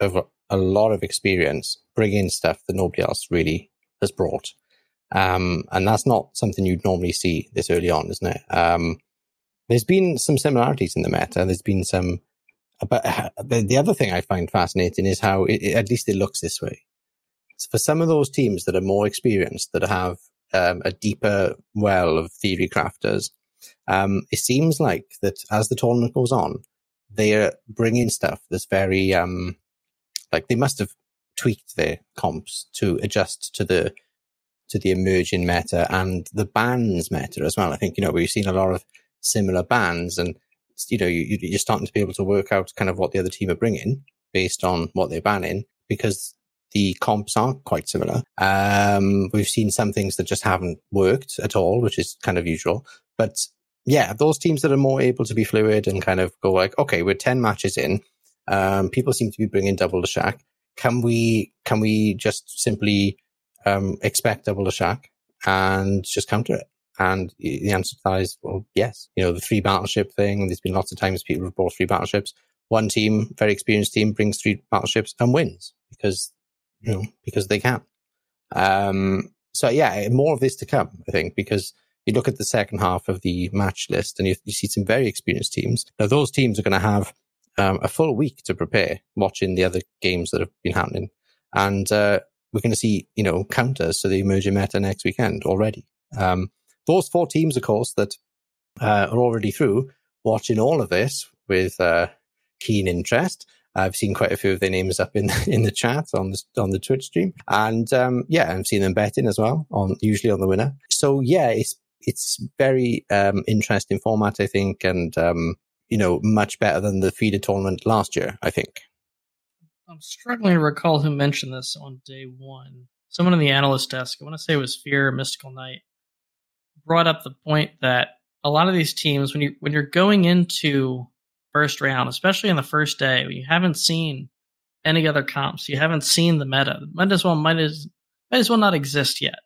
S4: have a lot of experience bring in stuff that nobody else really has brought. Um, and that's not something you'd normally see this early on, isn't it? Um, there's been some similarities in the meta. There's been some, but the, the other thing I find fascinating is how it, at least it looks this way. So for some of those teams that are more experienced, that have um, a deeper well of theory crafters, um, it seems like that as the tournament goes on, they're bringing stuff that's very, um, like they must have tweaked their comps to adjust to the to the emerging meta and the bans meta as well. I think you know we've seen a lot of similar bans, and you know you, you're starting to be able to work out kind of what the other team are bringing based on what they're banning because the comps aren't quite similar. Um, we've seen some things that just haven't worked at all, which is kind of usual. But yeah, those teams that are more able to be fluid and kind of go like, okay, we're 10 matches in. Um, people seem to be bringing double Leshak. Can we, can we just simply, um, expect double the shack and just counter it? And the answer to that is, well, yes. You know, the three battleship thing, there's been lots of times people have brought three battleships. One team, very experienced team, brings three battleships and wins because, you know, because they can. Um, so yeah, more of this to come, I think, because you look at the second half of the match list and you, you see some very experienced teams. Now, those teams are going to have um, a full week to prepare watching the other games that have been happening. And uh, we're going to see, you know, counters to the emerging meta next weekend already. Um, those four teams, of course, that uh, are already through watching all of this with uh, keen interest. I've seen quite a few of their names up in in the chat on the on the Twitch stream, and um, yeah, I've seen them betting as well on usually on the winner. So yeah, it's it's very um, interesting format, I think, and um, you know much better than the feeder tournament last year. I think.
S3: I'm struggling to recall who mentioned this on day one. Someone in the analyst desk, I want to say it was Fear Mystical Knight, brought up the point that a lot of these teams, when you when you're going into first round, especially in the first day, you haven't seen any other comps, you haven't seen the meta. Might as well might as might as well not exist yet.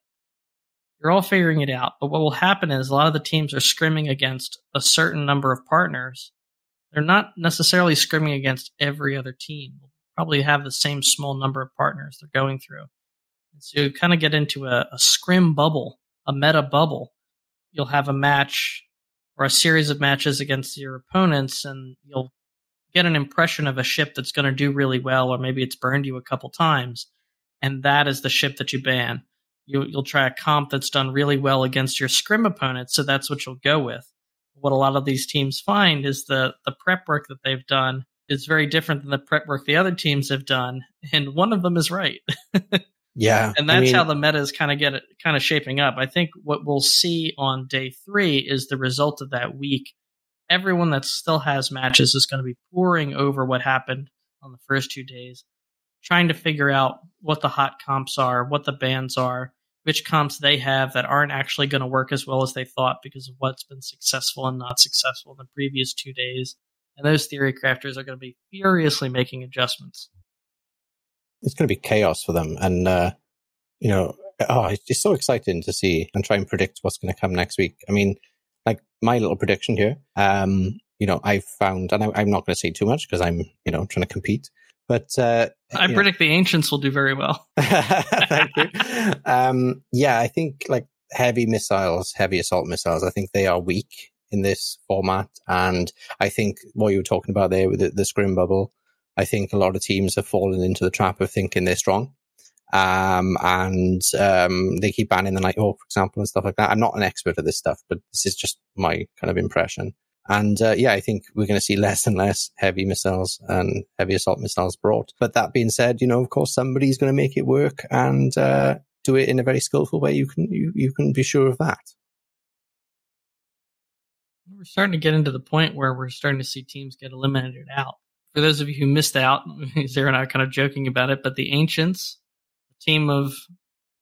S3: You're all figuring it out, but what will happen is a lot of the teams are scrimming against a certain number of partners. They're not necessarily scrimming against every other team. They'll probably have the same small number of partners they're going through. And so you kind of get into a, a scrim bubble, a meta bubble, you'll have a match or a series of matches against your opponents, and you'll get an impression of a ship that's going to do really well, or maybe it's burned you a couple times, and that is the ship that you ban. You, you'll try a comp that's done really well against your scrim opponents, so that's what you'll go with. What a lot of these teams find is the the prep work that they've done is very different than the prep work the other teams have done, and one of them is right.
S4: Yeah,
S3: and that's
S4: I mean,
S3: how the meta is kind of get kind of shaping up. I think what we'll see on day three is the result of that week. Everyone that still has matches is going to be pouring over what happened on the first two days, trying to figure out what the hot comps are, what the bans are, which comps they have that aren't actually going to work as well as they thought because of what's been successful and not successful in the previous two days. And those theory crafters are going to be furiously making adjustments
S4: it's going to be chaos for them. And, uh, you know, oh, it's so exciting to see and try and predict what's going to come next week. I mean, like my little prediction here, um, you know, I've found, and I, am not going to say too much because I'm, you know, trying to compete. But uh,
S3: I predict know. the ancients will do very well.
S4: Thank you. Um, yeah, I think like heavy missiles, heavy assault missiles. I think they are weak in this format, and I think what you were talking about there with the, the scrim bubble I think a lot of teams have fallen into the trap of thinking they're strong. Um, and um, they keep banning the night Nighthawk, for example, and stuff like that. I'm not an expert at this stuff, but this is just my kind of impression. And uh, yeah, I think we're going to see less and less heavy missiles and heavy assault missiles brought. But that being said, you know, of course, somebody's going to make it work and uh, do it in a very skillful way. You can you, you can be sure of that.
S3: We're starting to get into the point where we're starting to see teams get eliminated out for those of you who missed out, Sarah and I are kind of joking about it, but the Ancients, a team of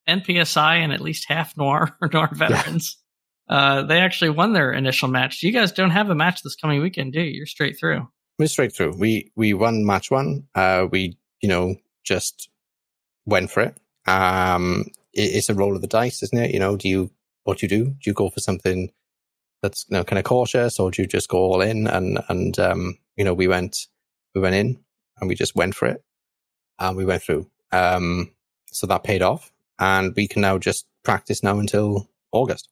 S3: NPSI and at least half Noir or Noir veterans, yeah. uh, they actually won their initial match. You guys don't have a match this coming weekend, do you? You're straight through.
S4: We're straight through. We we won match one. Uh, we you know just went for it. Um, it, it's a roll of the dice, isn't it? You know, do you what do you do? Do you go for something that's you know kind of cautious, or do you just go all in? And and um, you know, we went we went in and we just went for it and we went through. Um, so that paid off and we can now just practice now until August.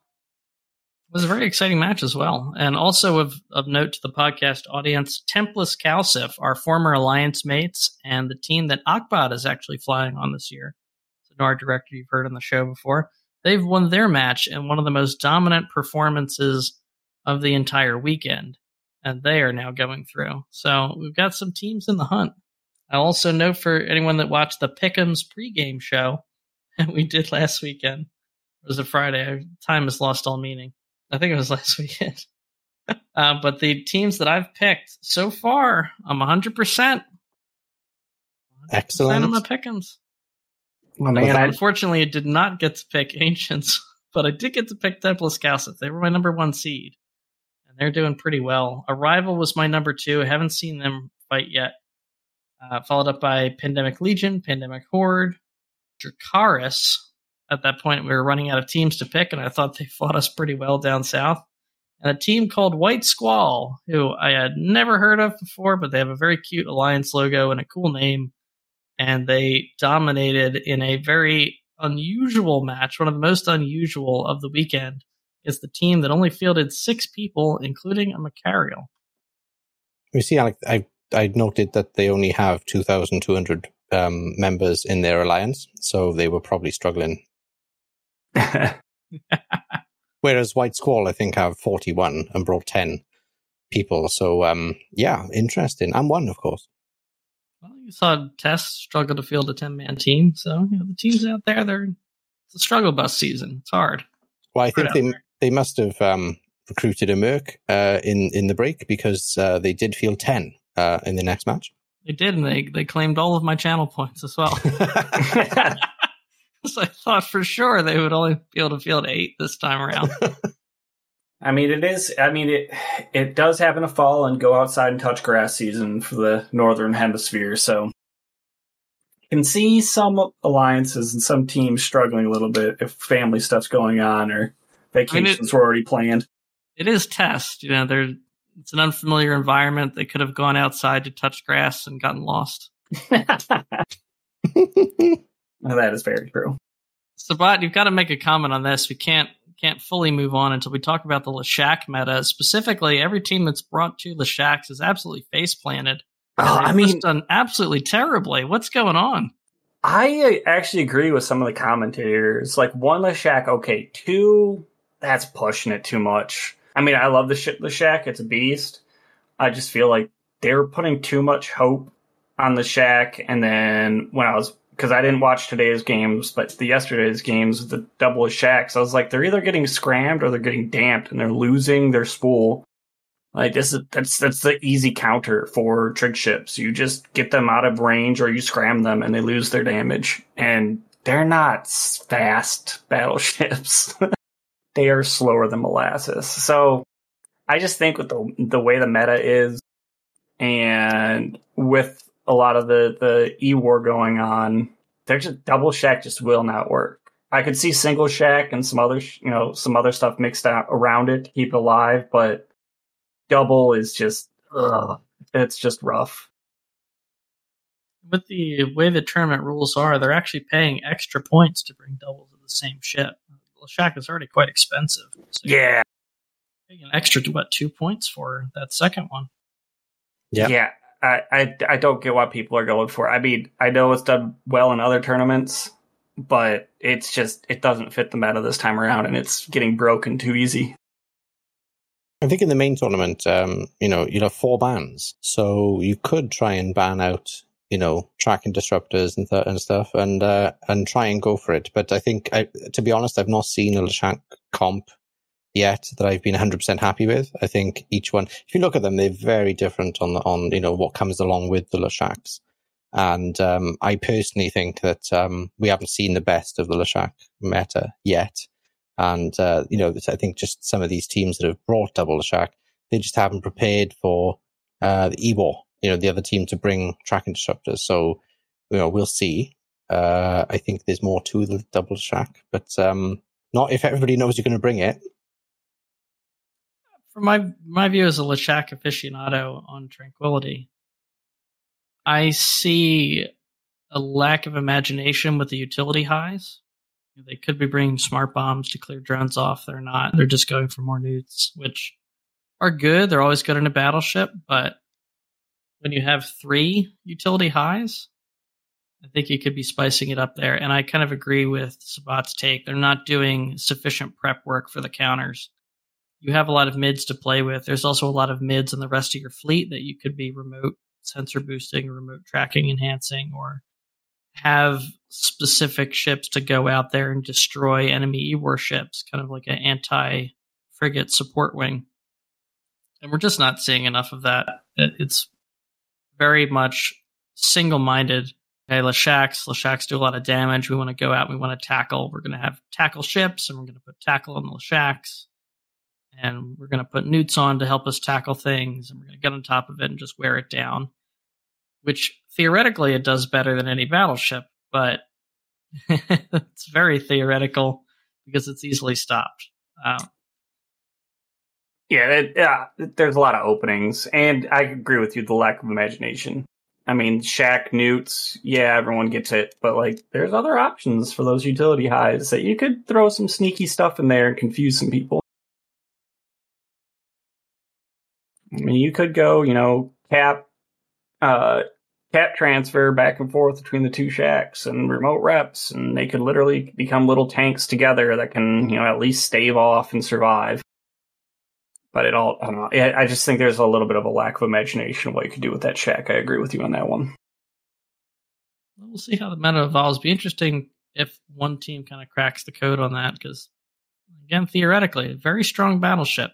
S3: It was a very exciting match as well. And also of, of note to the podcast audience, Tempest Calcif, our former alliance mates, and the team that Akbad is actually flying on this year. So our director you've heard on the show before. They've won their match in one of the most dominant performances of the entire weekend and they are now going through. So we've got some teams in the hunt. I also know for anyone that watched the Pick'ems pregame show that we did last weekend. It was a Friday. Time has lost all meaning. I think it was last weekend. uh, but the teams that I've picked so far, I'm 100%.
S4: Excellent.
S3: On my Pick'ems. Oh, man, unfortunately, I did not get to pick Ancients, but I did get to pick Tempest Calcif. They were my number one seed. They're doing pretty well. Arrival was my number two. I haven't seen them fight yet. Uh, followed up by Pandemic Legion, Pandemic Horde, Dracarys. At that point, we were running out of teams to pick, and I thought they fought us pretty well down south. And a team called White Squall, who I had never heard of before, but they have a very cute Alliance logo and a cool name. And they dominated in a very unusual match, one of the most unusual of the weekend is the team that only fielded six people, including a Machariel.
S4: You see, Alec, I I noted that they only have two thousand two hundred um, members in their alliance, so they were probably struggling. Whereas White Squall, I think, have forty one and brought ten people. So um, yeah, interesting. And one, of course.
S3: Well, you saw Tess struggle to field a ten man team, so you know, the teams out there, they're it's a struggle bus season. It's hard.
S4: Well, I think they they must have um, recruited a Merc uh, in in the break because uh, they did field ten uh, in the next match.
S3: They did, and they they claimed all of my channel points as well. so I thought for sure they would only be able to field eight this time around.
S5: I mean, it is. I mean, it it does happen to fall and go outside and touch grass season for the northern hemisphere. So, you can see some alliances and some teams struggling a little bit if family stuff's going on or vacations I mean, it, were already planned.
S3: It is test. You know, there it's an unfamiliar environment. They could have gone outside to touch grass and gotten lost.
S5: that is very true.
S3: Sabbat, you've got to make a comment on this. We can't can't fully move on until we talk about the Leshak meta. Specifically, every team that's brought to Leshaks is absolutely face planted.
S5: Oh, I mean,
S3: done absolutely terribly. What's going on?
S5: I uh, actually agree with some of the commentators. Like one Leshak, okay. Two, that's pushing it too much. I mean, I love the shit the Shack; It's a beast. I just feel like they're putting too much hope on the Shack. And then when I was because I didn't watch today's games, but the yesterday's games, the double Shacks, I was like, they're either getting scrammed or they're getting damped, and they're losing their spool. Like this is that's that's the easy counter for trick ships. You just get them out of range or you scram them and they lose their damage. And they're not fast battleships. they are slower than molasses. So I just think with the the way the meta is and with a lot of the the E war going on, they're just double shack just will not work. I could see single shack and some other you know some other stuff mixed out around it to keep it alive, but double is just ugh, it's just rough.
S3: With the way the tournament rules are, they're actually paying extra points to bring doubles of the same ship. Leshak is already quite expensive. So
S5: Yeah,
S3: an extra what two points for that second one.
S4: Yeah.
S5: yeah. I, I I don't get what people are going for. I mean, I know it's done well in other tournaments, but it's just it doesn't fit the meta this time around, and it's getting broken too easy.
S4: I think in the main tournament, um, you know, you'll have four bans, so you could try and ban out, you know, tracking disruptors and th- and stuff, and uh, and try and go for it. But I think, I, to be honest, I've not seen a Leshak comp yet that I've been 100% happy with. I think each one, if you look at them, they're very different on on you know what comes along with the Leshaks. And um, I personally think that um, we haven't seen the best of the Leshak meta yet. And, uh, you know, I think just some of these teams that have brought double Leshak, they just haven't prepared for uh, the EWAR, you know, the other team to bring tracking disruptors. So, you know, we'll see. Uh, I think there's more to the double track, but um, not if everybody knows you're going to bring it.
S3: From my my view as a Leshak aficionado on Tranquility, I see a lack of imagination with the utility highs. They could be bringing smart bombs to clear drones off. They're not. They're just going for more neuts, which are good. They're always good in a battleship, but when you have three utility highs, I think you could be spicing it up there. And I kind of agree with Sabbat's take. They're not doing sufficient prep work for the counters. You have a lot of mids to play with. There's also a lot of mids in the rest of your fleet that you could be remote sensor boosting, remote tracking enhancing, or have specific ships to go out there and destroy enemy warships, kind of like an anti frigate support wing. And we're just not seeing enough of that. It's very much single minded. Okay, Leshaks, Leshaks do a lot of damage. We want to go out, we want to tackle. We're going to have tackle ships, and we're going to put tackle on the Leshaks. And we're going to put neuts on to help us tackle things, and we're going to get on top of it and just wear it down. Which theoretically it does better than any battleship, but it's very theoretical because it's easily stopped. Um,
S5: Yeah, it. There's a lot of openings, and I agree with you. The lack of imagination. I mean, Shack Neuts. Yeah, everyone gets it, but like, there's other options for those utility highs that you could throw some sneaky stuff in there and confuse some people. I mean, you could go, you know, cap, uh, cap transfer back and forth between the two shacks and remote reps, and they could literally become little tanks together that can, you know, at least stave off and survive. But it all, I don't know. I just think there's a little bit of a lack of imagination of what you could do with that shack. I agree with you on that one.
S3: we'll see how the meta evolves. Be interesting if one team kind of cracks the code on that because, again, theoretically, a very strong battleship.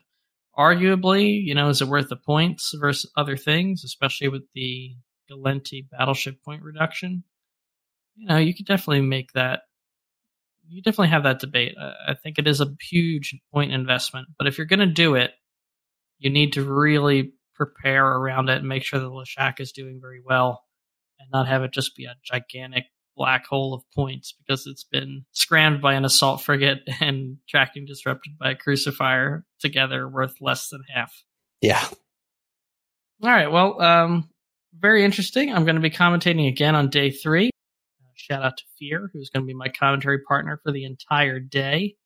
S3: Arguably, you know, is it worth the points versus other things, especially with the Gallente battleship point reduction? You know, you could definitely make that. You definitely have that debate. I think it is a huge point investment, but if you're going to do it, you need to really prepare around it and make sure that Leshak is doing very well and not have it just be a gigantic black hole of points because it's been scrammed by an assault frigate and tracking disrupted by a crucifier together worth less than half.
S4: Yeah.
S3: All right, well, um, very interesting. I'm going to be commentating again on day three. Uh, shout out to Fear, who's going to be my commentary partner for the entire day.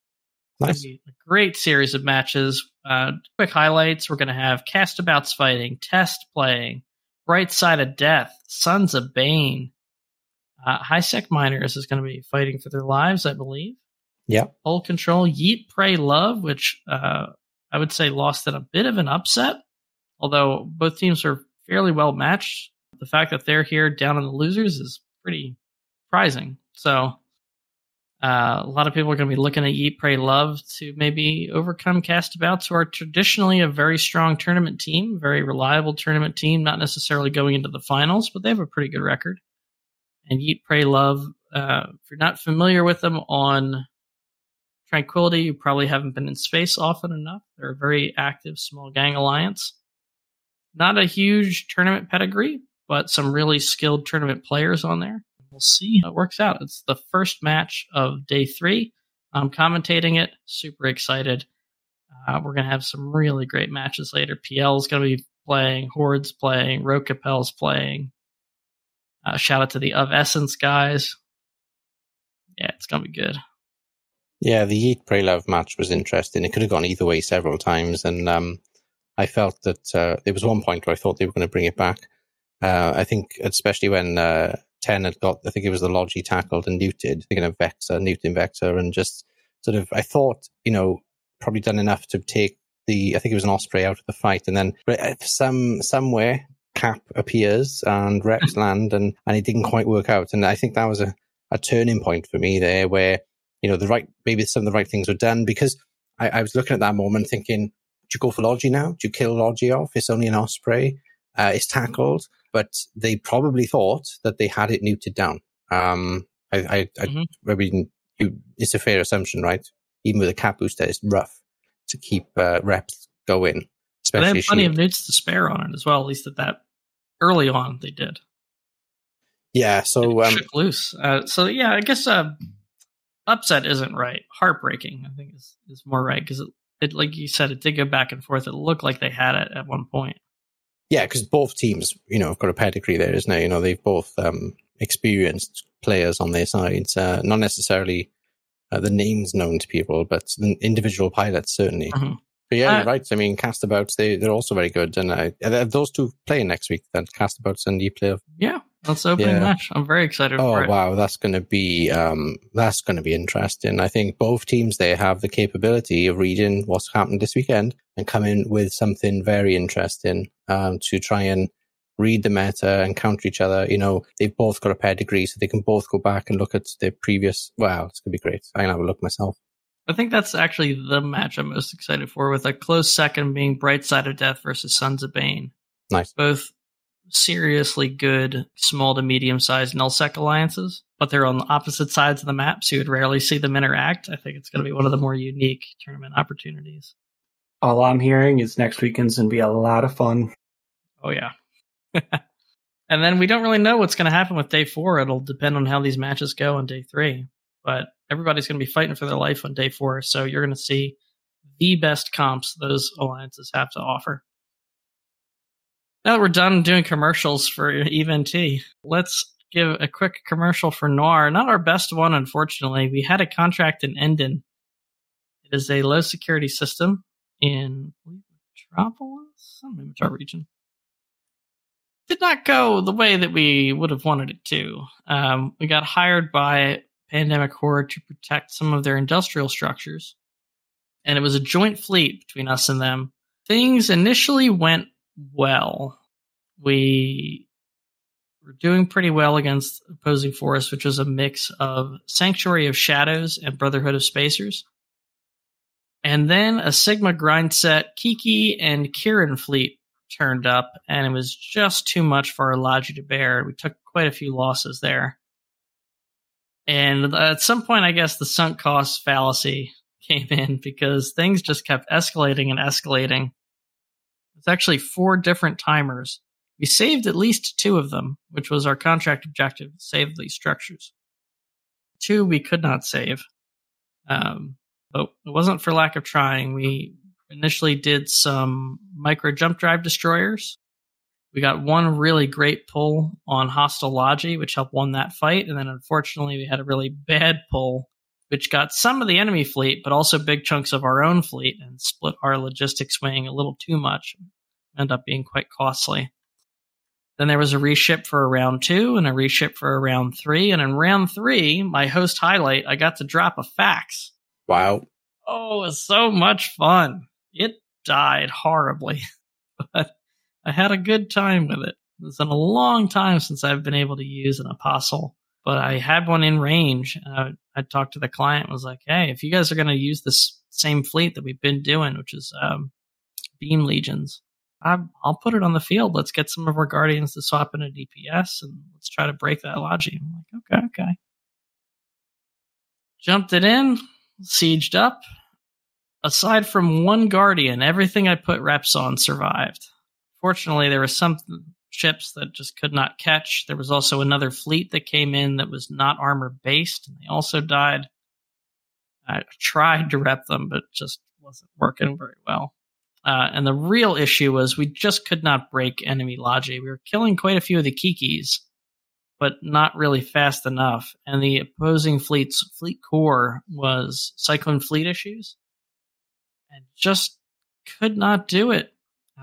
S4: Nice.
S3: a great series of matches. Uh, quick highlights: we're going to have Castabouts fighting, Test playing, Bright Side of Death, Sons of Bane. Uh, High Sec Miners is going to be fighting for their lives, I believe.
S4: Yeah.
S3: Hold Control, Yeet, Pray, Love, which uh, I would say lost in a bit of an upset, although both teams are fairly well matched. The fact that they're here down in the losers is pretty surprising. So uh, a lot of people are going to be looking at Yeet, Pray, Love to maybe overcome Castabouts, who are traditionally a very strong tournament team, very reliable tournament team, not necessarily going into the finals, but they have a pretty good record. And Yeet, Pray, Love, uh, if you're not familiar with them on Tranquility, you probably haven't been in space often enough. They're a very active small gang alliance. Not a huge tournament pedigree, but some really skilled tournament players on there. We'll see how it works out. It's the first match of day three. I'm commentating it. Super excited. Uh, we're going to have some really great matches later. PL is going to be playing, Horde's playing, Rote Kapelle's playing. Uh, shout out to the Of Essence guys. Yeah, it's going to be good.
S4: Yeah, the Eat Pray Love match was interesting. It could have gone either way several times, and um, I felt that uh, there was one point where I thought they were going to bring it back. Uh, I think, especially when uh, Ten had got, I think it was the Logi tackled and neutered, thinking of Vexor, neuting Vexor, and just sort of, I thought, you know, probably done enough to take the, I think it was an Osprey out of the fight, and then uh, some somewhere Cap appears and reps land, and and it didn't quite work out, and I think that was a, a turning point for me there, where you know the right maybe some of the right things were done because I, I was looking at that moment thinking, do you go for Logi now? Do you kill Logi off? It's only an Osprey. Uh, it's tackled, but they probably thought that they had it neutered down. Um, I, I, I,
S3: Mhm.
S4: I mean, it's a fair assumption, right? Even with a cap booster, it's rough to keep uh, reps going,
S3: But they
S4: especially
S3: have plenty of neuts to spare on it as well. At least at that early on, they did.
S4: yeah. So um,
S3: shook loose. Uh, so yeah, I guess uh, upset isn't right. Heartbreaking, I think, is is more right because it, it, like you said, it did go back and forth. It looked like they had it at one point.
S4: Yeah, because both teams, you know, have got a pedigree there, isn't it? You know, they've both um, experienced players on their sides. Uh, not necessarily uh, the names known to people, but individual pilots certainly.
S3: Mhm.
S4: But yeah,
S3: Uh,
S4: you're right. I mean, Castabouts, they, they're also very good. And uh, those two playing next week, then Castabouts and you play.
S3: Yeah, that's opening
S4: Yeah.
S3: match. I'm very excited
S4: Oh,
S3: for it.
S4: wow. That's going to be, um, that's going to be interesting. I think both teams there have the capability of reading what's happened this weekend and coming with something very interesting, um, to try and read the meta and counter each other. You know, they've both got a pedigree, so they can both go back and look at their previous. Wow, it's going to be great. I can have a look myself.
S3: I think that's actually the match I'm most excited for, with a close second being Bright Side of Death versus Sons of Bane.
S4: Nice.
S3: Both seriously good small to medium sized nullsec alliances, but they're on the opposite sides of the map, so you would rarely see them interact. I think it's going to be one of the more unique tournament opportunities.
S5: All I'm hearing is next weekend's gonna be a lot of fun.
S3: Oh, yeah. and then we don't really know what's going to happen with day four. It'll depend on how these matches go on day three. But everybody's going to be fighting for their life on day four. So you're going to see the best comps those alliances have to offer. Now that we're done doing commercials for Event let's give a quick commercial for Noir. Not our best one, unfortunately. We had a contract in Endon. It is a low security system in Metropolis, some Metro region did not go the way that we would have wanted it to. Um, we got hired by Pandemic Horde to protect some of their industrial structures, and it was a joint fleet between us and them. Things initially went well. We were doing pretty well against opposing force, which was a mix of Sanctuary of Shadows and Brotherhood of Spacers. And then a Sigma Grindset, Kiki and Kieran fleet turned up, and it was just too much for our Logi to bear. We took quite a few losses there. And at some point, I guess the sunk cost fallacy came in because things just kept escalating and escalating. Actually four different timers. We saved at least two of them, which was our contract objective to save these structures. Two we could not save. Um, but it wasn't for lack of trying. We initially did some micro jump drive destroyers. We got one really great pull on hostile Logi, which helped won that fight. And then unfortunately, we had a really bad pull which got some of the enemy fleet, but also big chunks of our own fleet and split our logistics wing a little too much. End up being quite costly. Then there was a reship for a round two and a reship for a round three. And in round three, my host highlight, I got to drop a fax.
S4: Wow.
S3: Oh, it was so much fun. It died horribly, but I had a good time with it. It's been a long time since I've been able to use an apostle, but I had one in range. I, I talked to the client and was like, hey, if you guys are going to use this same fleet that we've been doing, which is um, beam legions, I, I'll put it on the field. Let's get some of our guardians to swap into DPS and let's try to break that logic. I'm like, okay, okay. Jumped it in, sieged up. Aside from one guardian, everything I put reps on survived. Fortunately, there were some ships that just could not catch. There was also another fleet that came in that was not armor based, and they also died. I tried to rep them, but just wasn't working very well. Uh, and the real issue was we just could not break enemy logic. We were killing quite a few of the Kikis, but not really fast enough. And the opposing fleet's fleet core was Cyclone fleet issues and just could not do it.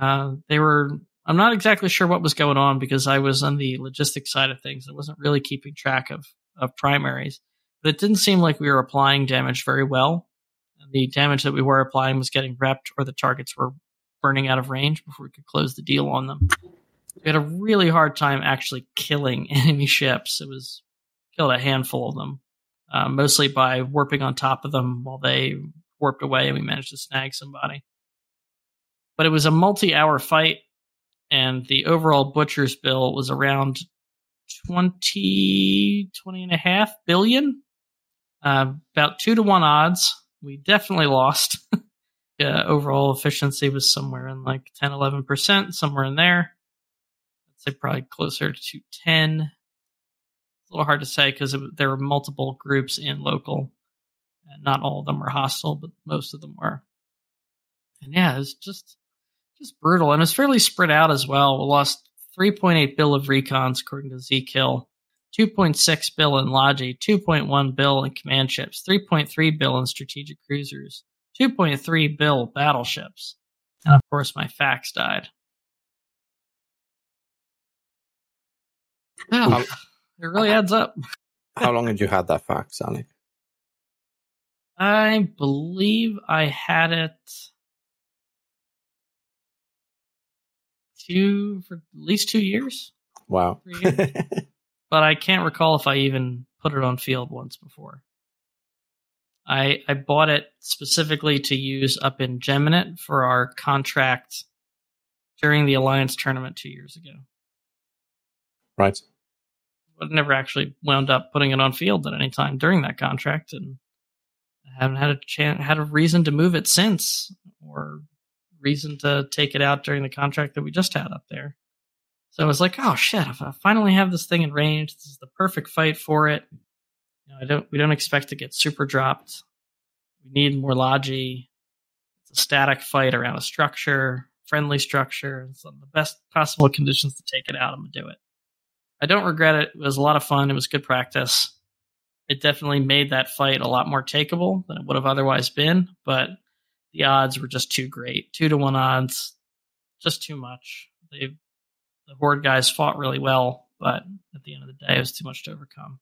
S3: Uh, they were, I'm not exactly sure what was going on because I was on the logistics side of things. I wasn't really keeping track of, of primaries, but it didn't seem like we were applying damage very well the damage that we were applying was getting repped or the targets were burning out of range before we could close the deal on them. We had a really hard time actually killing enemy ships. It was killed a handful of them, uh, mostly by warping on top of them while they warped away and we managed to snag somebody. But it was a multi hour fight, and the overall butcher's bill was around 20, 20 and a half billion, uh, about two to one odds we definitely lost. uh, overall efficiency was somewhere in like 10, 11%, somewhere in there. I'd say probably closer to 10. It's a little hard to say because there were multiple groups in local. And not all of them were hostile, but most of them were. And yeah, it was just just brutal. And it's fairly spread out as well. We lost 3.8 bill of recons according to Zkill. 2.6 bill in Logi, 2.1 bill in command ships, 3.3 bill in strategic cruisers, 2.3 bill battleships. And of course, my fax died. Well, it really adds up.
S4: How long had you had that fax, Alec?
S3: I believe I had it two for at least two years.
S4: Wow.
S3: Years but I can't recall if I even put it on field once before. I I bought it specifically to use up in Geminate for our contract during the Alliance tournament two years ago.
S4: Right.
S3: But never actually wound up putting it on field at any time during that contract, and I haven't had a chance, had a reason to move it since, or reason to take it out during the contract that we just had up there. So I was like, oh shit, if I finally have this thing in range, this is the perfect fight for it. You know, I don't we don't expect to get super dropped. We need more logi. It's a static fight around a structure, friendly structure. It's the best possible conditions to take it out. I'm gonna do it. I don't regret it. It was a lot of fun. It was good practice. It definitely made that fight a lot more takeable than it would have otherwise been, but the odds were just too great. Two to one odds, just too much. They the horde guys fought really well, but at the end of the day, it was too much to overcome.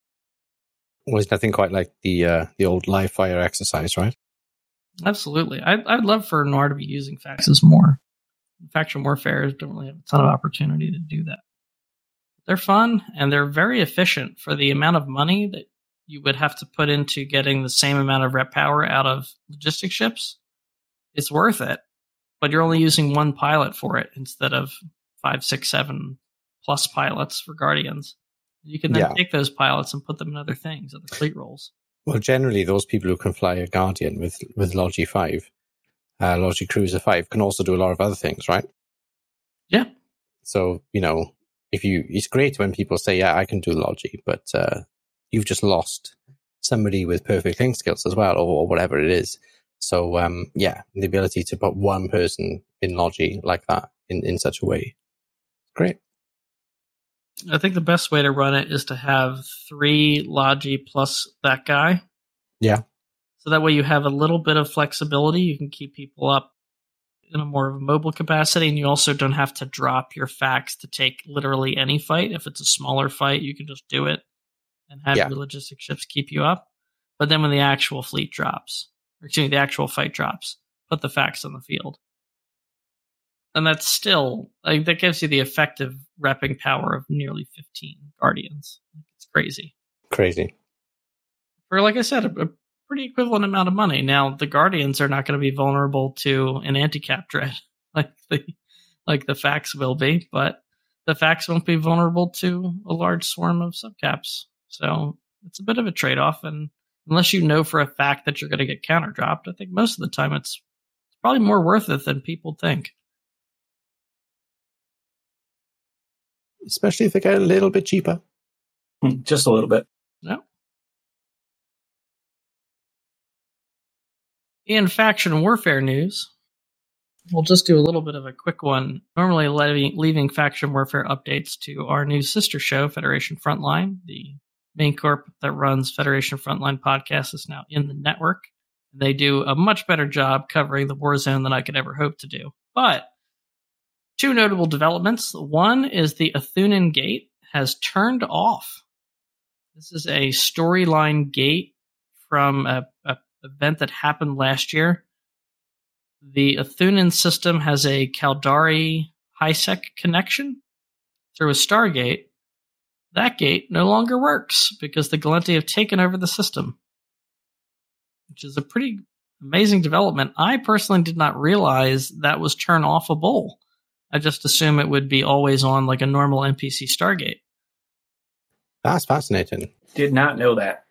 S4: Was nothing quite like the uh, the old live fire exercise, right?
S3: Absolutely. I, I'd love for Noir to be using faxes more. Faction warfare don't really have a ton of opportunity to do that. They're fun and they're very efficient for the amount of money that you would have to put into getting the same amount of rep power out of logistic ships. It's worth it, but you're only using one pilot for it instead of five, six, seven plus pilots for Guardians. You can then yeah. take those pilots and put them in other things, other fleet roles.
S4: Well, generally, those people who can fly a Guardian with with Logi Five, uh, Logi Cruiser Five, can also do a lot of other things, right?
S3: Yeah.
S4: So you know, if you, it's great when people say, "Yeah, I can do Logi," but uh, you've just lost somebody with perfect link skills as well, or, or whatever it is. So um, yeah, the ability to put one person in Logi like that in, in such a way Great.
S3: I think the best way to run it is to have three Logi plus that guy.
S4: Yeah.
S3: So that way you have a little bit of flexibility. You can keep people up in a more of a mobile capacity, and you also don't have to drop your fax to take literally any fight. If it's a smaller fight, you can just do it and have
S4: Yeah.
S3: your logistic ships keep you up. But then when the actual fleet drops, or excuse me, the actual fight drops, put the fax on the field. And that's still like that gives you the effective repping power of nearly 15 guardians. It's crazy
S4: Crazy.
S3: for like I said, a, a pretty equivalent amount of money. Now the Guardians are not going to be vulnerable to an anti-cap dread like the like the facts will be, but the fax won't be vulnerable to a large swarm of subcaps. So it's a bit of a trade-off, and unless you know for a fact that you're going to get counter dropped, I think most of the time it's probably more worth it than people think.
S4: Especially if they get a little bit cheaper.
S5: Hmm, just a little bit.
S3: No. In faction warfare news, we'll just do a little bit of a quick one. Normally, leaving, leaving faction warfare updates to our new sister show, Federation Frontline. The main corp that runs Federation Frontline podcast is now in the network. They do a much better job covering the war zone than I could ever hope to do. But two notable developments. One is the Athunan Gate has turned off. This is a storyline gate from a, a event that happened last year. The Athunan system has a Caldari HiSec connection through a Stargate. That gate no longer works because the Gallente have taken over the system, which is a pretty amazing development. I personally did not realize that was turn offable. I just assume it would be always on like a normal NPC Stargate.
S4: That's fascinating.
S5: Did not know that.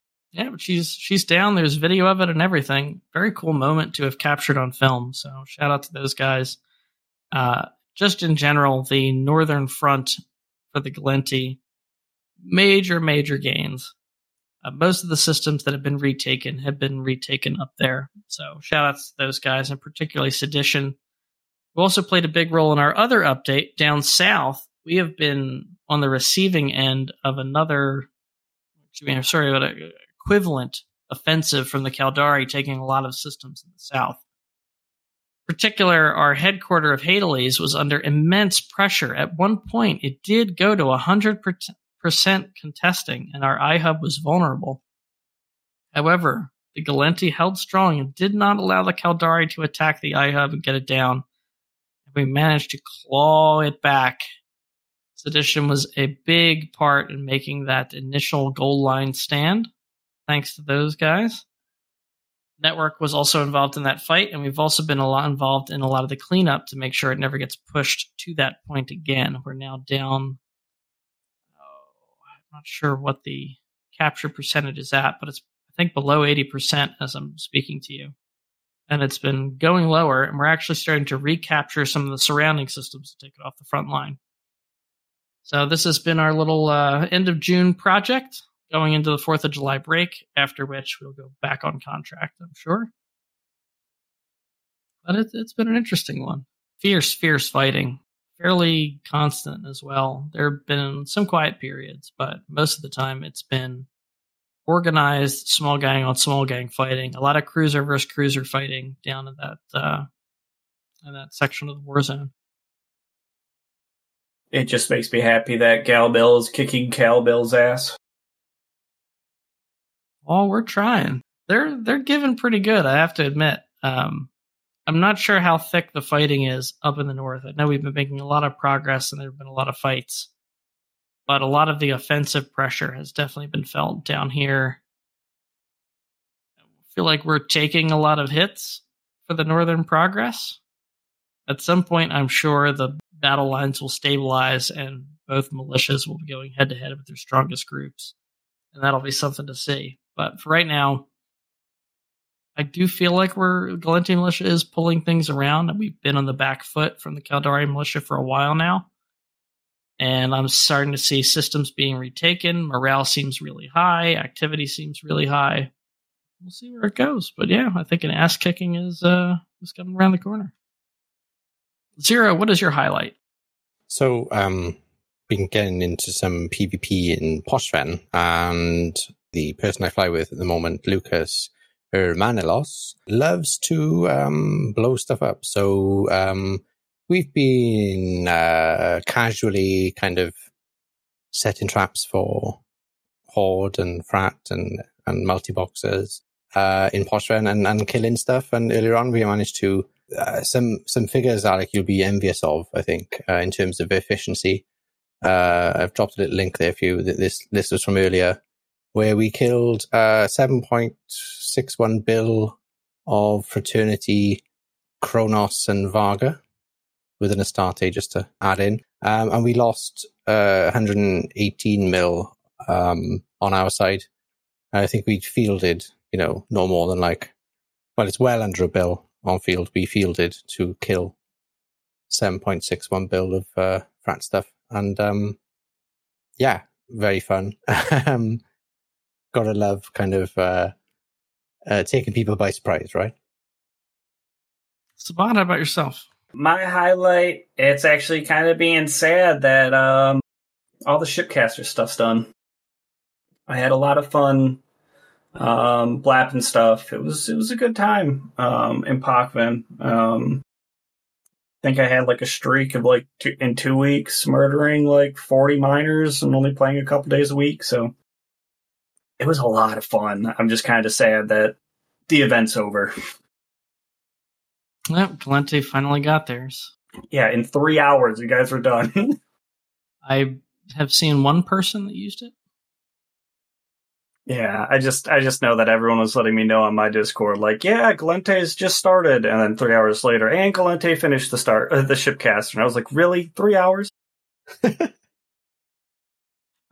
S3: Yeah, but she's she's down. There's video of it and everything. Very cool moment to have captured on film. So shout out to those guys. Uh, just in general, the northern front for the Gallente, major major gains. Uh, most of the systems that have been retaken have been retaken up there. So shout outs to those guys, and particularly Sedition, who also played a big role in our other update down south. We have been on the receiving end of another. excuse me, I'm sorry, but a equivalent offensive from the Caldari, taking a lot of systems in the south. In particular, our headquarter of Hadales was under immense pressure. At one point, it did go to 100% contesting, and our iHub was vulnerable. However, the Gallente held strong and did not allow the Caldari to attack the iHub and get it down. We managed to claw it back. Sedition was a big part in making that initial goal line stand thanks to those guys. Network was also involved in that fight, and we've also been a lot involved in a lot of the cleanup to make sure it never gets pushed to that point again. We're now down. Oh, I'm not sure what the capture percentage is at, but it's I think below 80% as I'm speaking to you. And it's been going lower, and we're actually starting to recapture some of the surrounding systems to take it off the front line. So this has been our little uh, end of June project going into the 4th of July break, after which we'll go back on contract, I'm sure. But it, it's been an interesting one. Fierce, fierce fighting. Fairly constant as well. There have been some quiet periods, but most of the time it's been organized small gang on small gang fighting. A lot of cruiser versus cruiser fighting down in that uh, in that section of the war zone.
S5: it just makes me happy that Galmil is kicking Calmil's ass.
S3: Oh, we're trying. They're they're giving pretty good, I have to admit. Um, I'm not sure how thick the fighting is up in the north. I know we've been making a lot of progress and there have been a lot of fights, but a lot of the offensive pressure has definitely been felt down here. I feel like we're taking a lot of hits for the northern progress. At some point, I'm sure the battle lines will stabilize and both militias will be going head to head with their strongest groups, and that'll be something to see. But for right now, I do feel like we're Gallente militia is pulling things around, and we've been on the back foot from the Caldari militia for a while now. And I'm starting to see systems being retaken. Morale seems really high. Activity seems really high. We'll see where it goes. But yeah, I think an ass kicking is uh is coming around the corner. Zero, what is your highlight?
S4: So, um, been getting into some PvP in Pochven, and the person I fly with at the moment, Lucas, Hermanelos, loves to um, blow stuff up. So um, we've been uh, casually kind of setting traps for Horde and Frat and, and multi boxers uh, in Pochven and, and killing stuff. And earlier on, we managed to uh, some some figures, Alec, you'll be envious of, I think, uh, in terms of efficiency. Uh, I've dropped a little link there for you. This this was from earlier, where we killed uh, 7.61 bill of Fraternity, Kronos, and Vargur within a Astarte, just to add in. Um, and we lost uh, 118 mil um, on our side. I think we fielded, you know, no more than like, well, it's well under a bill on field. We fielded to kill 7.61 bill of uh, frat stuff. And um, yeah, very fun. um, gotta love kind of uh, uh, taking people by surprise, right?
S3: Sabbat, how about yourself?
S5: My highlight, it's actually kind of being sad that um, all the shipcaster stuff's done. I had a lot of fun um, blapping stuff. It was it was a good time um, in Pochven. Um, I think I had like a streak of like two, in two weeks murdering like forty miners and only playing a couple days a week. So it was a lot of fun. I'm just kind of sad that the event's over.
S3: Yep, Gallente finally got theirs.
S5: Yeah, in three hours, you guys were done.
S3: I have seen one person that used it.
S5: Yeah, I just I just know that everyone was letting me know on my Discord, like, yeah, Gallente's just started, and then three hours later, and Gallente finished the start uh, the shipcast, and I was like, really, three hours?
S3: All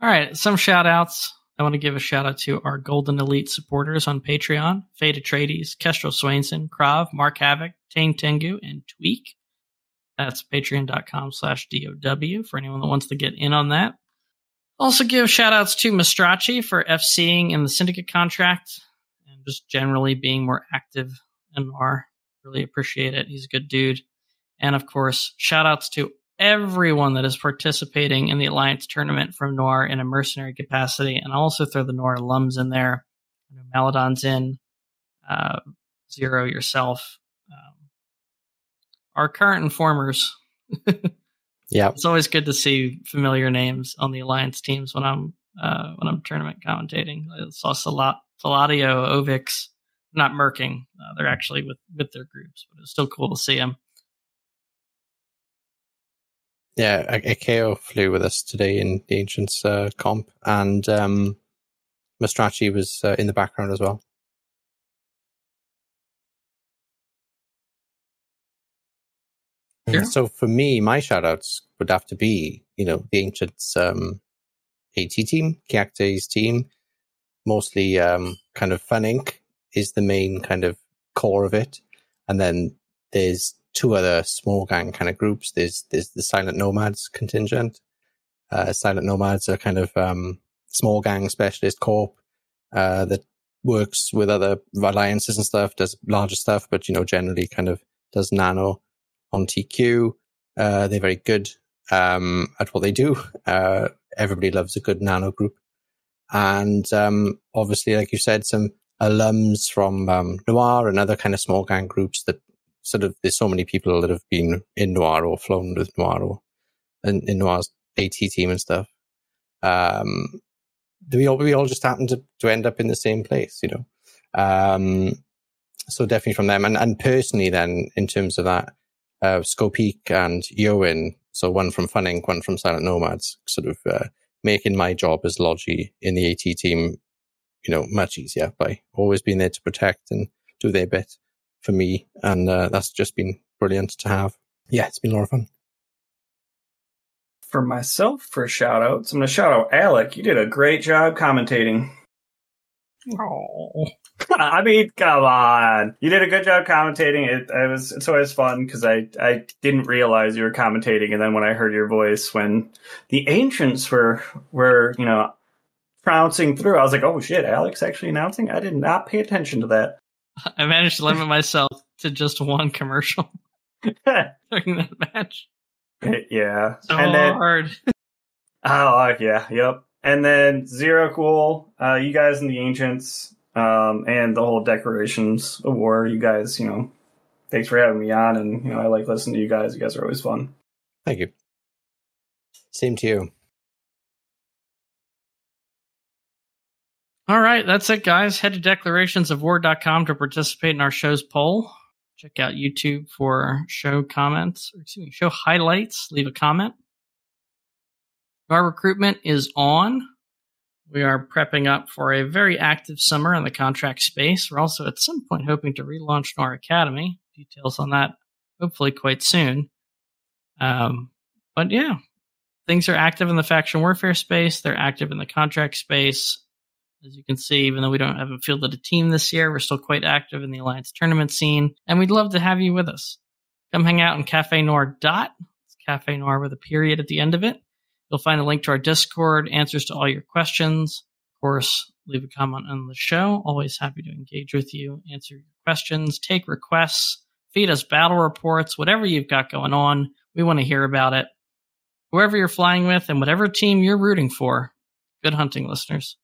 S3: right, some shout outs. I want to give a shout out to our Golden Elite supporters on Patreon Fade Atreides, Kestrel Swainson, Krav, Mark Havoc, Tane Tengu, and Tweak. That's patreon.com slash DOW for anyone that wants to get in on that. Also give shout outs to Mastracci for FCing in the syndicate contract and just generally being more active in Noir. Really appreciate it. He's a good dude. And of course, shout outs to everyone that is participating in the Alliance tournament from Noir in a mercenary capacity. And I'll also throw the Noir alums in there. I know Maladon's in, uh, Zero yourself. Um, our current informers.
S4: Yeah.
S3: It's always good to see familiar names on the alliance teams when I'm uh, when I'm tournament commentating. I saw Salat, Saladio, Ovix, not Merking. Uh, they're actually with with their groups, but it's still cool to see them.
S4: Yeah, Akeo flew with us today in the Ancients uh, comp, and um, Mastracci was uh, in the background as well.
S3: Sure.
S4: So for me, my shoutouts would have to be, you know, the Ancients um, AT team, Kiakte's team, mostly um, kind of Fun Inc. is the main kind of core of it. And then there's two other small gang kind of groups. There's there's the Silent Nomads contingent. Uh, Silent Nomads are kind of um, small gang specialist corp uh, that works with other alliances and stuff, does larger stuff, but you know generally kind of does nano on TQ. Uh, they're very good um, at what they do. Uh, everybody loves a good nano group. And um, obviously, like you said, some alums from um, Noir and other kind of small gang groups that sort of, there's so many people that have been in Noir or flown with Noir or in, in Noir's AT team and stuff. Um, we all, we all just happen to, to end up in the same place, you know. Um, so definitely from them. And, and personally then, in terms of that, uh, and Yowen, so one from Fun Inc., one from Silent Nomads, sort of uh, making my job as Logi in the AT team, you know, much easier by always being there to protect and do their bit for me. And uh, that's just been brilliant to have. Yeah, it's been a lot of fun.
S5: For myself, for shout outs, I'm going to shout out Alec. You did a great job commentating.
S3: Oh,
S5: I mean, come on. You did a good job commentating. It, it was it's always fun because I I didn't realize you were commentating, and then when I heard your voice when the ancients were were you know trouncing through, I was like, oh shit, Alex actually announcing. I did not pay attention to that.
S3: I managed to limit myself to just one commercial during that match.
S5: yeah,
S3: So
S5: and then
S3: hard.
S5: oh yeah, yep. And then Zero Cool, uh, you guys and the Ancients, um, and the whole Declarations of War, You guys, you know, thanks for having me on, and you know, I like listening to you guys. You guys are always fun.
S4: Thank you. Same to you.
S3: All right, that's it, guys. Head to declarationsofwar.com to participate in our show's poll. Check out YouTube for show comments, or excuse me, show highlights. Leave a comment. Our recruitment is on. We are prepping up for a very active summer in the contract space. We're also at some point hoping to relaunch our academy. Details on that hopefully quite soon. Um, but yeah, things are active in the faction warfare space. They're active in the contract space. As you can see, even though we don't have a fielded a team this year, we're still quite active in the Alliance tournament scene, and we'd love to have you with us. Come hang out in Cafe Noir dot. It's Cafe Noir with a period at the end of it. You'll find a link to our Discord, answers to all your questions. Of course, leave a comment on the show. Always happy to engage with you, answer your questions, take requests, feed us battle reports, whatever you've got going on. We want to hear about it. Whoever you're flying with and whatever team you're rooting for, good hunting, listeners.